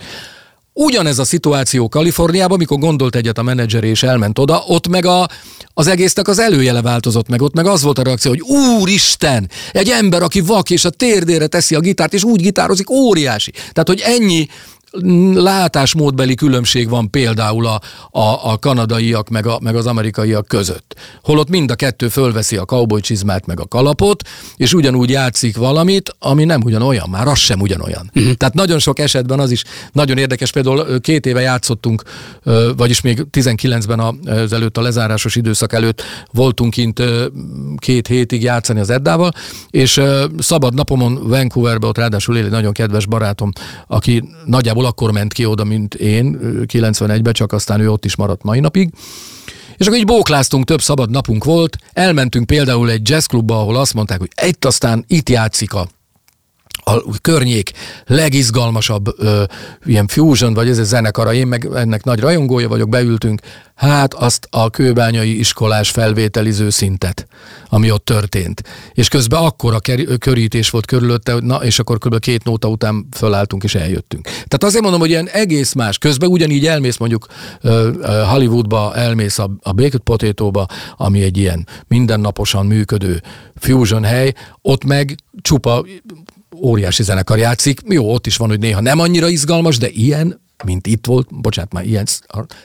Ugyanez a szituáció Kaliforniában, mikor gondolt egyet a menedzser és elment oda, ott meg a, az egésznek az előjele változott meg, ott meg az volt a reakció, hogy úristen, egy ember, aki vak és a térdére teszi a gitárt, és úgy gitározik, óriási. Tehát, hogy ennyi látásmódbeli különbség van például a, a, a kanadaiak meg, a, meg az amerikaiak között. Holott mind a kettő fölveszi a cowboy csizmát meg a kalapot, és ugyanúgy játszik valamit, ami nem ugyanolyan, már az sem ugyanolyan. Uh-huh. Tehát nagyon sok esetben az is nagyon érdekes, például két éve játszottunk, vagyis még 19-ben az előtt a lezárásos időszak előtt voltunk kint két hétig játszani az Eddával, és szabad napomon Vancouverbe, ott ráadásul él egy nagyon kedves barátom, aki nagyjából nagyjából akkor ment ki oda, mint én, 91-ben, csak aztán ő ott is maradt mai napig. És akkor így bókláztunk, több szabad napunk volt, elmentünk például egy jazzklubba, ahol azt mondták, hogy itt aztán itt játszik a a környék legizgalmasabb ö, ilyen fusion, vagy ez a zenekara, én meg ennek nagy rajongója vagyok, beültünk, hát azt a kőbányai iskolás felvételiző szintet, ami ott történt. És közben akkora körítés volt körülötte, na, és akkor kb. két nóta után fölálltunk és eljöttünk. Tehát azért mondom, hogy ilyen egész más. Közben ugyanígy elmész mondjuk Hollywoodba, elmész a, a Baked Potato-ba, ami egy ilyen mindennaposan működő fusion hely, ott meg csupa óriási zenekar játszik. Jó, ott is van, hogy néha nem annyira izgalmas, de ilyen mint itt volt, bocsánat, már ilyen,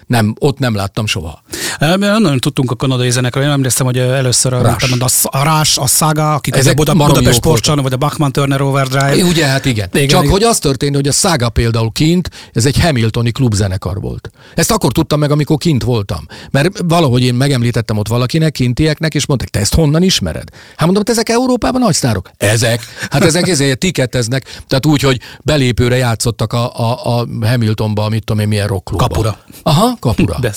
nem, ott nem láttam soha. Nagyon tudtunk a kanadai zenekarra, én emlékszem, hogy először a, a, Rás, a Saga, akik Ezek a Buda, Budapest Sportcsan, vagy a Bachman Turner Overdrive. É, ugye, hát igen. igen Csak igen. hogy az történt, hogy a Saga például kint, ez egy Hamiltoni klubzenekar volt. Ezt akkor tudtam meg, amikor kint voltam. Mert valahogy én megemlítettem ott valakinek, kintieknek, és mondták, te ezt honnan ismered? Hát mondom, ezek Európában nagy sztárok. Ezek. Hát ezek ezért tiketeznek, tehát úgy, hogy belépőre játszottak a, a, a Hamilton Balatonba, mit tudom én, milyen rockklubba. Kapura. Aha, kapura. [LAUGHS] De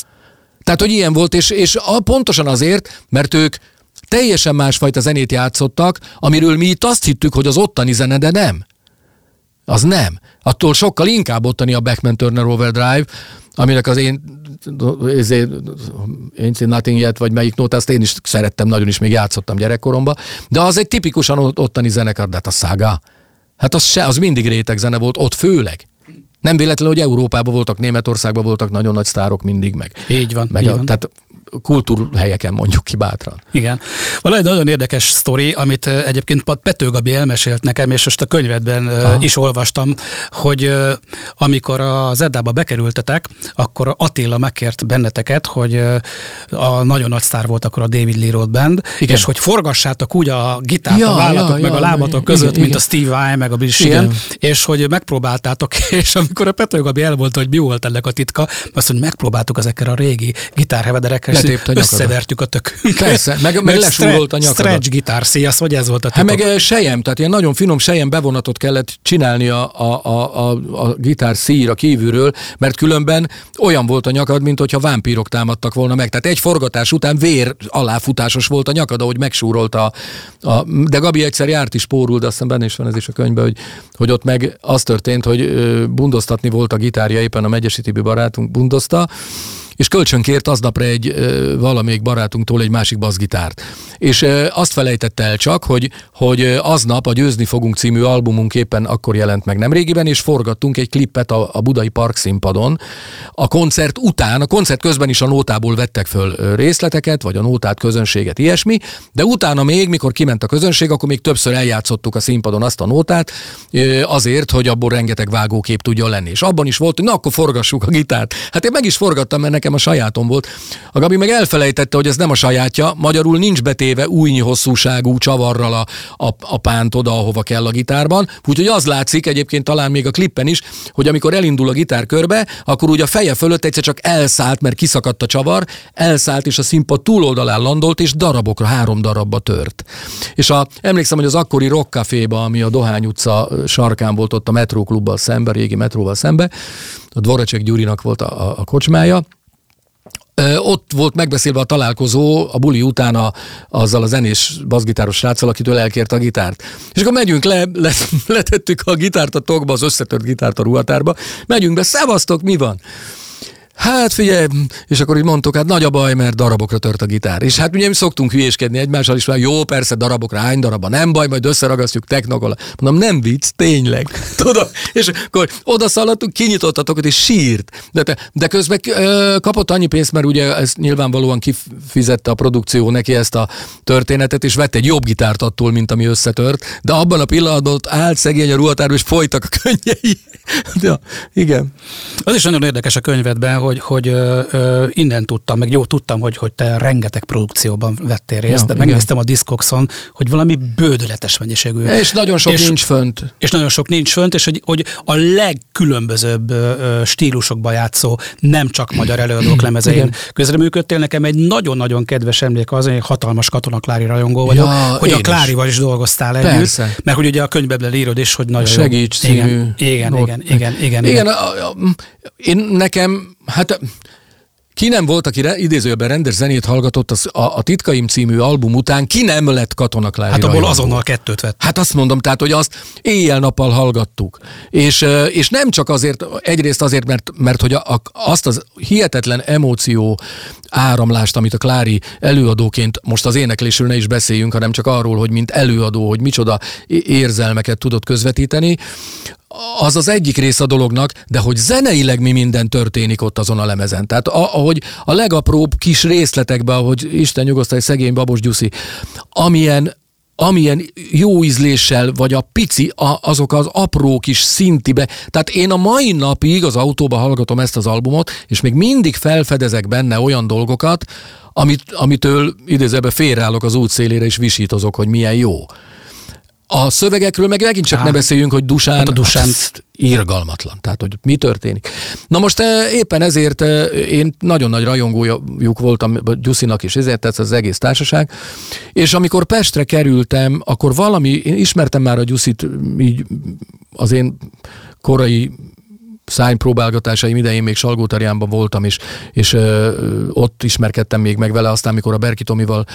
Tehát, hogy ilyen volt, és, és a, pontosan azért, mert ők teljesen másfajta zenét játszottak, amiről mi itt azt hittük, hogy az ottani zene, de nem. Az nem. Attól sokkal inkább ottani a Beckman Turner Overdrive, aminek az én én Nothing Yet, vagy melyik nóta, azt én is szerettem, nagyon is még játszottam gyerekkoromban, de az egy tipikusan ottani zenekar, de hát a szága, hát az, se, az mindig réteg zene volt, ott főleg. Nem véletlenül, hogy Európában voltak, Németországban voltak nagyon nagy sztárok mindig meg. Így van. Meg így a, van. Tehát kultúrhelyeken mondjuk ki bátran. Igen. Van egy nagyon érdekes sztori, amit egyébként Pető Gabi elmesélt nekem, és most a könyvedben Aha. is olvastam, hogy amikor az Eddába bekerültetek, akkor Attila megkért benneteket, hogy a nagyon nagy sztár volt akkor a David Lee Roth Band, Igen. és hogy forgassátok úgy a gitárt ja, a vállatok ja, meg ja, a lábatok között, igen, mint igen. a Steve Vai meg a Bill Sheehan, és hogy megpróbáltátok, [LAUGHS] és amikor a Pető Gabi elmondta, hogy mi volt ennek a titka, azt mondja, megpróbáltuk ezekkel a régi gitárhevederekkel, letépte a Összevertük a tökünk. Persze, meg, meg lesúrolt a nyakadat. Stretch gitár, szíjasz, vagy ez volt a titok? Hát meg sejem, tehát ilyen nagyon finom sejem bevonatot kellett csinálni a, a, a, a, a gitár szíra kívülről, mert különben olyan volt a nyakad, mint hogyha vámpírok támadtak volna meg. Tehát egy forgatás után vér aláfutásos volt a nyakad, ahogy megsúrolt a, a de Gabi egyszer járt is pórul, de azt hiszem benne is van ez is a könyvben, hogy, hogy ott meg az történt, hogy bundoztatni volt a gitárja, éppen a Megyesi Tibi barátunk bundozta, és kölcsönkért aznapra egy valamelyik barátunktól egy másik bassgitárt. És azt felejtette el csak, hogy, hogy aznap a Győzni fogunk című albumunk éppen akkor jelent meg nem régiben, és forgattunk egy klippet a, a Budai Park színpadon. A koncert után, a koncert közben is a nótából vettek föl részleteket, vagy a nótát, közönséget, ilyesmi, de utána még, mikor kiment a közönség, akkor még többször eljátszottuk a színpadon azt a nótát, azért, hogy abból rengeteg vágókép tudjon lenni. És abban is volt, hogy na akkor forgassuk a gitárt. Hát én meg is forgattam, mert nekem a sajátom volt. A Gabi meg elfelejtette, hogy ez nem a sajátja, magyarul nincs betéve újnyi hosszúságú csavarral a, a, a pánt oda, ahova kell a gitárban. Úgyhogy az látszik egyébként talán még a klippen is, hogy amikor elindul a gitár körbe, akkor úgy a feje fölött egyszer csak elszállt, mert kiszakadt a csavar, elszállt és a színpad túloldalán landolt, és darabokra, három darabba tört. És a, emlékszem, hogy az akkori Rock Café-ba, ami a Dohány utca sarkán volt ott a metróklubbal szembe, régi metróval szembe, a Dvoracek Gyurinak volt a, a, a kocsmája, ott volt megbeszélve a találkozó a buli után a, azzal a zenés bassgitáros sráccal, akitől elkért a gitárt. És akkor megyünk le, le letettük a gitárt a tokba, az összetört gitárt a ruhatárba, megyünk be, szevasztok, mi van? Hát figyelj, és akkor így mondtuk, hát nagy a baj, mert darabokra tört a gitár. És hát ugye mi szoktunk hülyéskedni egymással is, hogy jó, persze darabokra, hány darabban, nem baj, majd összeragasztjuk technokol. Mondom, nem vicc, tényleg. [LAUGHS] Tudod? És akkor oda szaladtunk, kinyitottatok, és sírt. De, de közben kapott annyi pénzt, mert ugye ez nyilvánvalóan kifizette a produkció neki ezt a történetet, és vett egy jobb gitárt attól, mint ami összetört. De abban a pillanatban állt szegény a ruhatárba, és folytak a könnyei. [LAUGHS] ja, igen. Az is nagyon érdekes a könyvedben, hogy, hogy ö, ö, innen tudtam, meg jó tudtam, hogy, hogy te rengeteg produkcióban vettél részt, ja, de megnéztem a Discoxon, hogy valami bődöletes mennyiségű. És nagyon sok és, nincs fönt. És nagyon sok nincs fönt, és hogy, hogy a legkülönbözőbb ö, stílusokba játszó, nem csak magyar előadók lemezein közreműködtél. Nekem egy nagyon-nagyon kedves emlék az, hogy hatalmas Katona Klári rajongó vagyok, ja, hogy a Klárival is. is dolgoztál Persze. együtt. Mert hogy ugye a könyvben írod is, hogy nagyon Segíts jó. Igen, igen, igen, igen, igen, igen. igen a, a, én nekem, hát ki nem volt, aki re, idézőben rendes zenét hallgatott az, a, a Titkaim című album után, ki nem lett Katona Hát abból azonnal kettőt vett. Hát azt mondom, tehát, hogy azt éjjel-nappal hallgattuk. És, és nem csak azért, egyrészt azért, mert, mert hogy a, a, azt az hihetetlen emóció áramlást, amit a Klári előadóként, most az éneklésről ne is beszéljünk, hanem csak arról, hogy mint előadó, hogy micsoda érzelmeket tudott közvetíteni, az az egyik rész a dolognak, de hogy zeneileg mi minden történik ott azon a lemezen. Tehát ahogy a legapróbb kis részletekben, ahogy Isten nyugosztalj szegény Babos Gyuszi, amilyen amilyen jó ízléssel, vagy a pici, a, azok az apró kis szintibe. Tehát én a mai napig az autóba hallgatom ezt az albumot, és még mindig felfedezek benne olyan dolgokat, amit, amitől idézőben félreállok az útszélére, és visítozok, hogy milyen jó. A szövegekről meg megint csak Á, ne beszéljünk, hogy Dusán, hát a Dusán hát, irgalmatlan. Tehát, hogy mi történik. Na most eh, éppen ezért eh, én nagyon nagy rajongójuk voltam Gyuszinak is, ezért tetsz az egész társaság. És amikor Pestre kerültem, akkor valami, én ismertem már a Gyuszit így az én korai szánypróbálgatásaim idején még Salgótarjánban voltam, és, és ö, ott ismerkedtem még meg vele, aztán mikor a Berki Tomival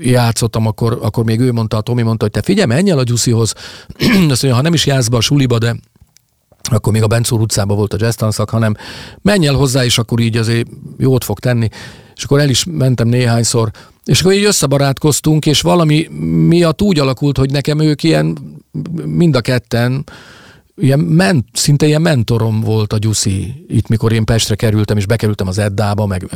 játszottam, akkor, akkor még ő mondta, a Tomi mondta, hogy te figyelj, menj el a Gyuszihoz, [CLEARS THROAT] azt mondja, ha nem is játsz be a suliba, de akkor még a Bencúr utcában volt a jazz hanem menj el hozzá, és akkor így azért jót fog tenni. És akkor el is mentem néhányszor, és akkor így összebarátkoztunk, és valami miatt úgy alakult, hogy nekem ők ilyen mind a ketten, ilyen ment, szinte ilyen mentorom volt a Gyuszi itt, mikor én Pestre kerültem, és bekerültem az Eddába, meg,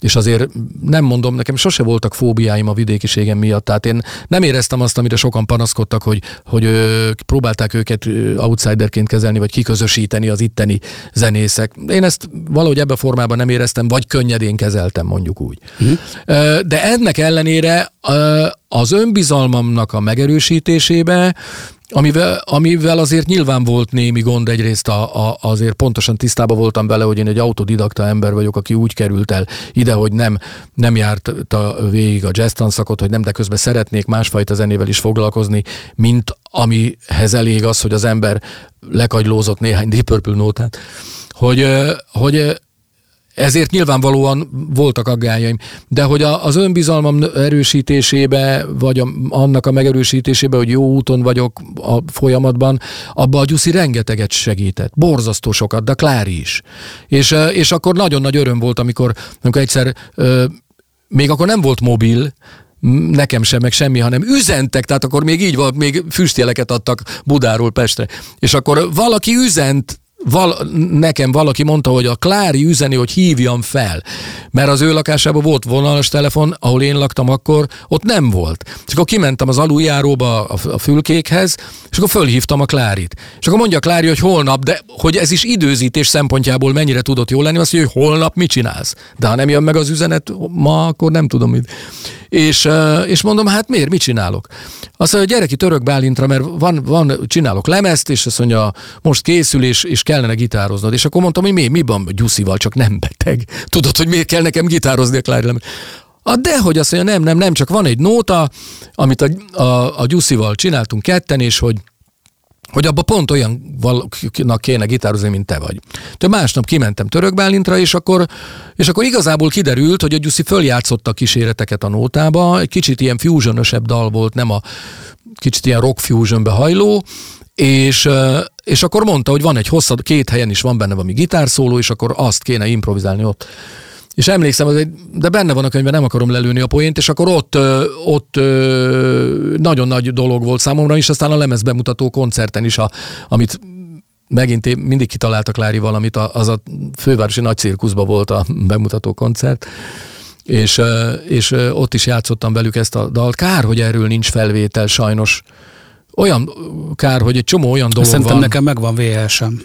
és azért nem mondom, nekem sose voltak fóbiáim a vidékiségem miatt, tehát én nem éreztem azt, amire sokan panaszkodtak, hogy, hogy ö, próbálták őket outsiderként kezelni, vagy kiközösíteni az itteni zenészek. Én ezt valahogy ebbe a formában nem éreztem, vagy könnyedén kezeltem, mondjuk úgy. Mm. De ennek ellenére az önbizalmamnak a megerősítésébe Amivel, amivel azért nyilván volt némi gond, egyrészt a, a, azért pontosan tisztában voltam vele, hogy én egy autodidakta ember vagyok, aki úgy került el ide, hogy nem, nem járt a végig a jazz tanszakot, hogy nem, de közben szeretnék másfajta zenével is foglalkozni, mint amihez elég az, hogy az ember lekagylózott néhány Deep Purple nótát, hogy, hogy ezért nyilvánvalóan voltak aggájaim. De hogy a, az önbizalmam erősítésébe, vagy a, annak a megerősítésébe, hogy jó úton vagyok a folyamatban, abba a Gyuszi rengeteget segített. Borzasztó sokat, de Klári is. És, és akkor nagyon nagy öröm volt, amikor, amikor egyszer még akkor nem volt mobil, nekem sem, meg semmi, hanem üzentek, tehát akkor még így volt, még füstjeleket adtak Budáról Pestre. És akkor valaki üzent val, nekem valaki mondta, hogy a Klári üzeni, hogy hívjam fel, mert az ő lakásában volt vonalas telefon, ahol én laktam akkor, ott nem volt. És akkor kimentem az aluljáróba a, fülkékhez, és akkor fölhívtam a Klárit. És akkor mondja a Klári, hogy holnap, de hogy ez is időzítés szempontjából mennyire tudott jól lenni, azt mondja, hogy holnap mit csinálsz. De ha nem jön meg az üzenet ma, akkor nem tudom mit. És, és mondom, hát miért, mit csinálok? Azt mondja, gyere ki Török Bálintra, mert van, van, csinálok lemezt, és azt mondja, most készül, és, és kellene gitároznod. És akkor mondtam, hogy mi, mi van Gyuszival, csak nem beteg. Tudod, hogy miért kell nekem gitározni a Clyde a de, hogy azt mondja, nem, nem, nem, csak van egy nóta, amit a, a, a Gyuszival csináltunk ketten, és hogy hogy abba pont olyan valakinak kéne gitározni, mint te vagy. Te másnap kimentem Török Bálintra, és akkor, és akkor igazából kiderült, hogy a Gyuszi följátszotta a kíséreteket a nótába, egy kicsit ilyen fusionosebb dal volt, nem a kicsit ilyen rock fusionbe hajló, és, és akkor mondta, hogy van egy hosszad, két helyen is van benne valami gitárszóló, és akkor azt kéne improvizálni ott. És emlékszem, az egy, de benne van a könyvben, nem akarom lelőni a poént, és akkor ott, ott nagyon nagy dolog volt számomra, és aztán a lemez bemutató koncerten is, a, amit megint én mindig kitaláltak Lári valamit, az a fővárosi nagy cirkuszban volt a bemutató koncert, és, és ott is játszottam velük ezt a dalt. Kár, hogy erről nincs felvétel sajnos. Olyan kár, hogy egy csomó olyan dolog Szerintem van. nekem megvan VHS-em.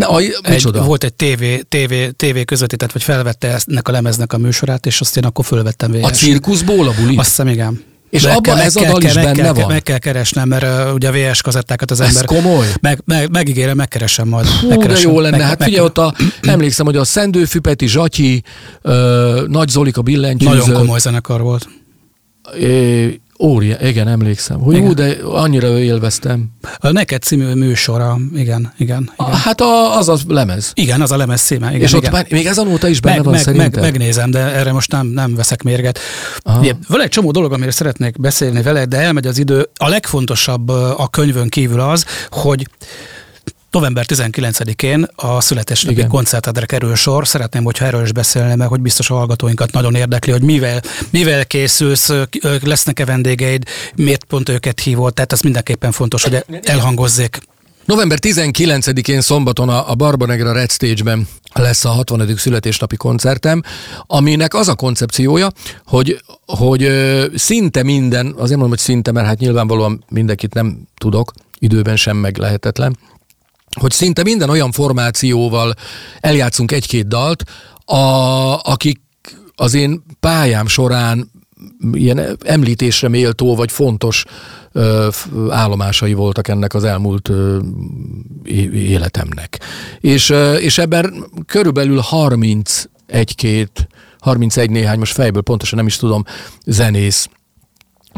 A, egy, volt egy TV, TV, TV közvetített, vagy felvette ennek a lemeznek a műsorát, és azt én akkor fölvettem VHS-en. A cirkuszból a buli? Azt hiszem, igen. És abban ez a dal is meg benne kell, van? Meg kell keresnem, mert uh, ugye a VS kazettákat az ember... Ez komoly? Meg, meg, megígérem, megkeresem majd. Hú, megkeresem, de jó lenne. Meg, hát meg, figyelj, ott a, [CLEARS THROAT] emlékszem, hogy a Szendőfüpeti, Zsatyi, uh, Nagy Zolika billentyűző. Nagyon komoly zenekar volt. É, Ória, igen, emlékszem. Hogy igen. Ú, de annyira élveztem. A Neked című műsora, igen, igen. igen. Hát a, az a lemez. Igen, az a lemez címe. Igen, És igen. ott már, még ez a nóta is benne meg, van meg, szerintem? meg, megnézem, de erre most nem, nem veszek mérget. Ugye, van egy csomó dolog, amire szeretnék beszélni vele, de elmegy az idő. A legfontosabb a könyvön kívül az, hogy November 19-én a születésnapi koncertedre kerül sor. Szeretném, hogyha erről is beszélne, mert hogy biztos a hallgatóinkat nagyon érdekli, hogy mivel, mivel készülsz, lesznek-e vendégeid, miért pont őket hívod, tehát ez mindenképpen fontos, hogy elhangozzék. November 19-én szombaton a, a Barbanegra Red Stage-ben lesz a 60. születésnapi koncertem, aminek az a koncepciója, hogy, hogy szinte minden, azért mondom, hogy szinte, mert hát nyilvánvalóan mindenkit nem tudok, időben sem meg lehetetlen, hogy szinte minden olyan formációval eljátszunk egy-két dalt, a, akik az én pályám során ilyen említésre méltó vagy fontos ö, állomásai voltak ennek az elmúlt ö, életemnek. És, ö, és ebben körülbelül 31-két, 31 néhány, most fejből pontosan nem is tudom, zenész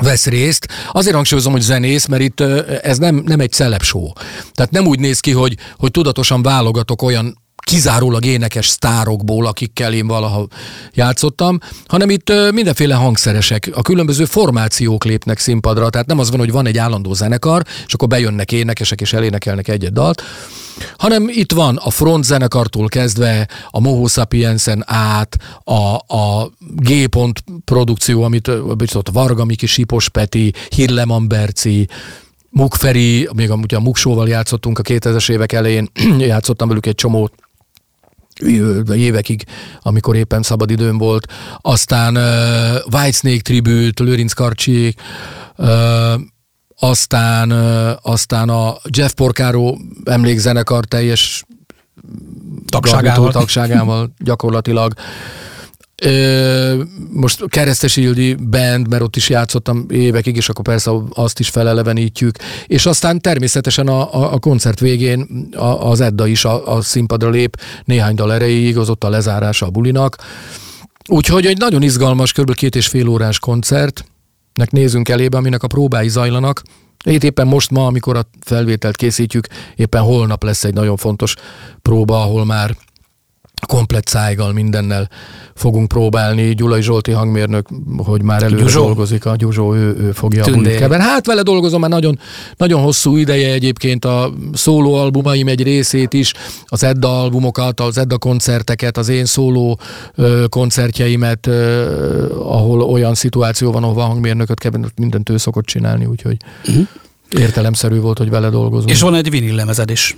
vesz részt. Azért hangsúlyozom, hogy zenész, mert itt ez nem, nem egy celeb show. Tehát nem úgy néz ki, hogy, hogy tudatosan válogatok olyan kizárólag énekes sztárokból, akikkel én valaha játszottam, hanem itt mindenféle hangszeresek, a különböző formációk lépnek színpadra, tehát nem az van, hogy van egy állandó zenekar, és akkor bejönnek énekesek és elénekelnek egyet dalt, hanem itt van a front zenekartól kezdve, a Moho Sapiensen át, a, a G-pont produkció, amit ott Varga Miki, Sipos Peti, Hilleman Berci, Mukferi, még amúgy a Muksóval játszottunk a 2000-es évek elején, [CLEARS THROAT] játszottam velük egy csomót, évekig, amikor éppen szabad időm volt. Aztán uh, Whitesnake tribute, Lőrinc Karcsiék, uh, aztán, uh, aztán a Jeff Porcaro emlékzenekar teljes tagságával, tagságával gyakorlatilag. Ö, most Keresztes Ildi band, mert ott is játszottam évekig, és akkor persze azt is felelevenítjük. És aztán természetesen a, a, a koncert végén a, az Edda is a, a színpadra lép néhány dal erejéig, az ott a lezárása a bulinak. Úgyhogy egy nagyon izgalmas, kb. két és fél órás koncertnek nézünk elébe, aminek a próbái zajlanak. Itt éppen most ma, amikor a felvételt készítjük, éppen holnap lesz egy nagyon fontos próba, ahol már komplet szájgal mindennel fogunk próbálni. Gyulai Zsolti hangmérnök, hogy már előre Gyuzsó. dolgozik, a Gyuzsó, ő, ő fogja Tündé. a bulit Hát vele dolgozom már nagyon, nagyon hosszú ideje egyébként a szólóalbumaim egy részét is, az Edda albumokat, az Edda koncerteket, az én szóló ö, koncertjeimet, ö, ahol olyan szituáció van, ahol a hangmérnököt kell, mindent ő szokott csinálni, úgyhogy uh-huh. értelemszerű volt, hogy vele dolgozom. És van egy vinil lemezed is.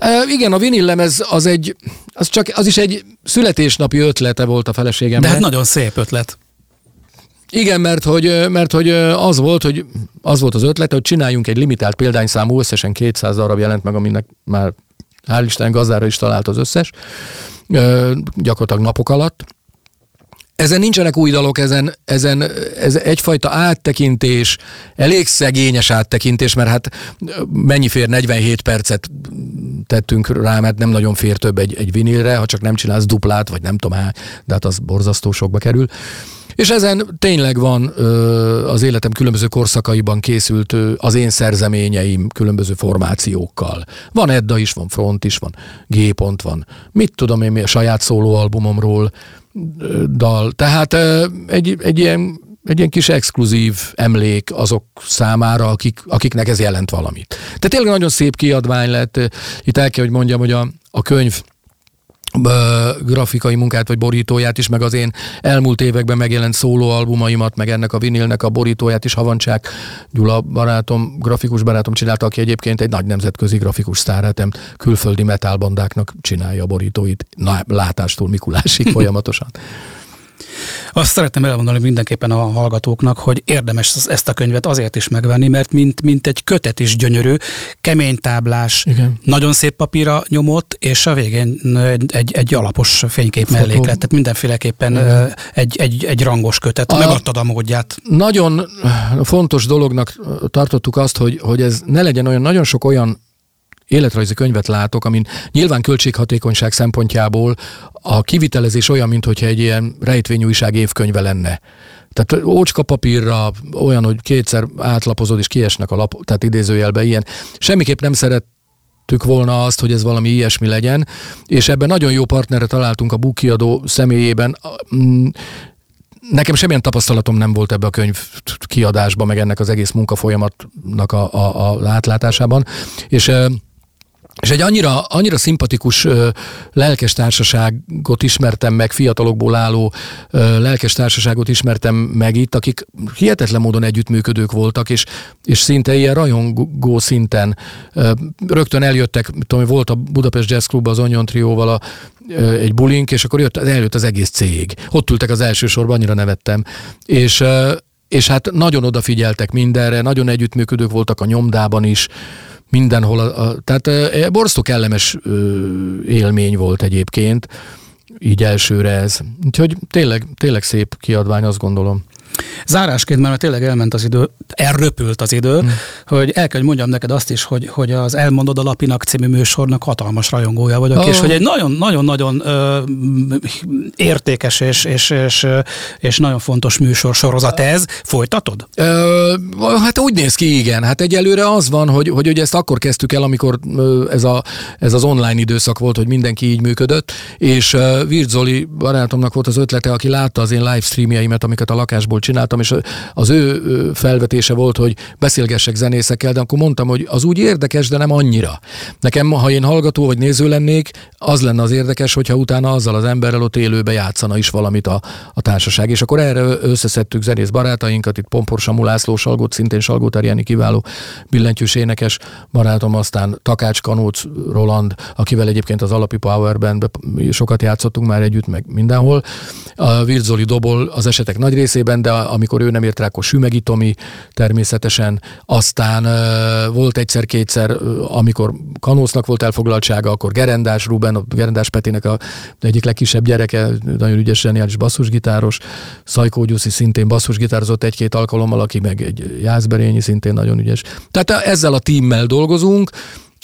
Uh, igen, a vinillemez az egy, az, csak, az is egy születésnapi ötlete volt a feleségemnek. De hát nagyon szép ötlet. Igen, mert hogy, mert hogy az volt, hogy az volt az ötlet, hogy csináljunk egy limitált példányszámú, összesen 200 darab jelent meg, aminek már hál' Isten gazdára is talált az összes, gyakorlatilag napok alatt ezen nincsenek új dalok, ezen, ezen ez egyfajta áttekintés, elég szegényes áttekintés, mert hát mennyi fér 47 percet tettünk rá, mert nem nagyon fér több egy, egy vinilre, ha csak nem csinálsz duplát, vagy nem tudom, de hát az borzasztó sokba kerül. És ezen tényleg van ö, az életem különböző korszakaiban készült ö, az én szerzeményeim különböző formációkkal. Van Edda is, van Front is, van G-pont, van mit tudom én, a saját szólóalbumomról, dal. Tehát egy, egy ilyen egy ilyen kis exkluzív emlék azok számára, akik, akiknek ez jelent valamit. Tehát tényleg nagyon szép kiadvány lett. Itt el kell, hogy mondjam, hogy a, a könyv grafikai munkát vagy borítóját is, meg az én elmúlt években megjelent szólóalbumaimat, meg ennek a vinilnek a borítóját is Havancsák Gyula barátom, grafikus barátom csinálta, aki egyébként egy nagy nemzetközi grafikus sztárhetem, külföldi metálbandáknak csinálja a borítóit, na, látástól Mikulásig [LAUGHS] folyamatosan. Azt szeretném elmondani mindenképpen a hallgatóknak, hogy érdemes ezt a könyvet azért is megvenni, mert mint, mint egy kötet is gyönyörű, kemény táblás, Igen. nagyon szép papírra nyomott, és a végén egy, egy, egy alapos fénykép melléklet, tehát mindenféleképpen Igen. egy, egy, egy rangos kötet. A Megadtad a módját. Nagyon fontos dolognak tartottuk azt, hogy, hogy ez ne legyen olyan, nagyon sok olyan életrajzi könyvet látok, amin nyilván költséghatékonyság szempontjából a kivitelezés olyan, mintha egy ilyen rejtvényújság évkönyve lenne. Tehát ócska papírra, olyan, hogy kétszer átlapozod és kiesnek a lap, tehát idézőjelben ilyen. Semmiképp nem szeret volna azt, hogy ez valami ilyesmi legyen, és ebben nagyon jó partnerre találtunk a bukiadó személyében. Mm, nekem semmilyen tapasztalatom nem volt ebbe a könyv kiadásban, meg ennek az egész munkafolyamatnak a, a, a átlátásában, és és egy annyira, annyira szimpatikus ö, lelkes társaságot ismertem meg, fiatalokból álló ö, lelkes társaságot ismertem meg itt, akik hihetetlen módon együttműködők voltak, és, és szinte ilyen rajongó szinten ö, rögtön eljöttek, tudom, volt a Budapest Jazz Club az Onion Trióval a, ö, egy bulink, és akkor jött, eljött az egész cég. Ott ültek az első sorban, annyira nevettem. És, ö, és hát nagyon odafigyeltek mindenre, nagyon együttműködők voltak a nyomdában is, mindenhol. A, a, tehát e, borzasztó kellemes ö, élmény volt egyébként, így elsőre ez. Úgyhogy tényleg, tényleg szép kiadvány, azt gondolom. Zárásként, mert tényleg elment az idő, elröpült az idő, hmm. hogy el kell, hogy mondjam neked azt is, hogy, hogy az Elmondod a Lapinak című műsornak hatalmas rajongója vagyok, oh. és hogy egy nagyon-nagyon-nagyon értékes és, és, és, és nagyon fontos műsor sorozat ez. Folytatod? Ö, hát úgy néz ki, igen. Hát egyelőre az van, hogy, hogy ugye ezt akkor kezdtük el, amikor ez, a, ez az online időszak volt, hogy mindenki így működött, és Virt Zoli barátomnak volt az ötlete, aki látta az én livestreamjeimet, amiket a lakásból csináltam, és az ő felvetése volt, hogy beszélgessek zenészekkel, de akkor mondtam, hogy az úgy érdekes, de nem annyira. Nekem, ha én hallgató vagy néző lennék, az lenne az érdekes, hogyha utána azzal az emberrel ott élőbe játszana is valamit a, a társaság. És akkor erre összeszedtük zenész barátainkat, itt Pompor Samu László Salgót, szintén Salgó kiváló billentyűs énekes barátom, aztán Takács Kanóc Roland, akivel egyébként az Alapi Power Bandbe sokat játszottunk már együtt, meg mindenhol. A Virzoli Dobol az esetek nagy részében, de amikor ő nem ért rá, akkor Sümegi Tomi természetesen. Aztán volt egyszer-kétszer, amikor Kanósznak volt elfoglaltsága, akkor Gerendás Ruben, a Gerendás Petinek a egyik legkisebb gyereke, nagyon ügyes, zseniális basszusgitáros, Szajkó Gyuszi szintén basszusgitározott egy-két alkalommal, aki meg egy Jászberényi szintén nagyon ügyes. Tehát ezzel a tímmel dolgozunk,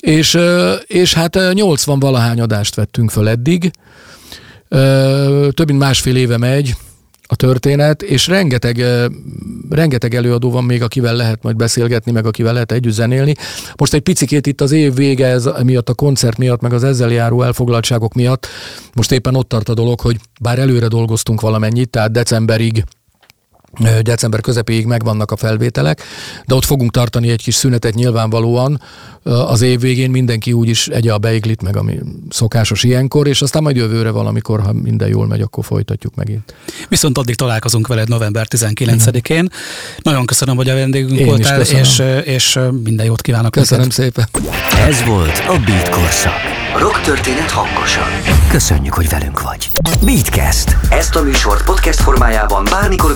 és, és hát 80 valahány adást vettünk föl eddig, több mint másfél éve megy, a történet, és rengeteg, rengeteg előadó van még, akivel lehet majd beszélgetni, meg akivel lehet együtt zenélni. Most egy picikét itt az év vége, ez miatt a koncert miatt, meg az ezzel járó elfoglaltságok miatt, most éppen ott tart a dolog, hogy bár előre dolgoztunk valamennyit, tehát decemberig december közepéig megvannak a felvételek, de ott fogunk tartani egy kis szünetet nyilvánvalóan az év végén mindenki úgyis egye a beiglit, meg ami szokásos ilyenkor, és aztán majd jövőre valamikor, ha minden jól megy, akkor folytatjuk megint. Viszont addig találkozunk veled november 19-én. Mm. Nagyon köszönöm, hogy a vendégünk Én voltál, és, és minden jót kívánok. Köszönöm neked. szépen. Ez volt a Beat Korszak. Rock történet hangosan. Köszönjük, hogy velünk vagy. Beatcast. Ezt a műsort podcast formájában bármikor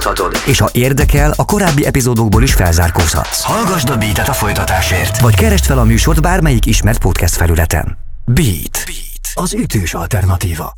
visszahallgathatod, és ha érdekel, a korábbi epizódokból is felzárkózhatsz. Hallgasd a Beatet a folytatásért, vagy keresd fel a műsort bármelyik ismert podcast felületen. Beat. Beat. Az ütős alternatíva.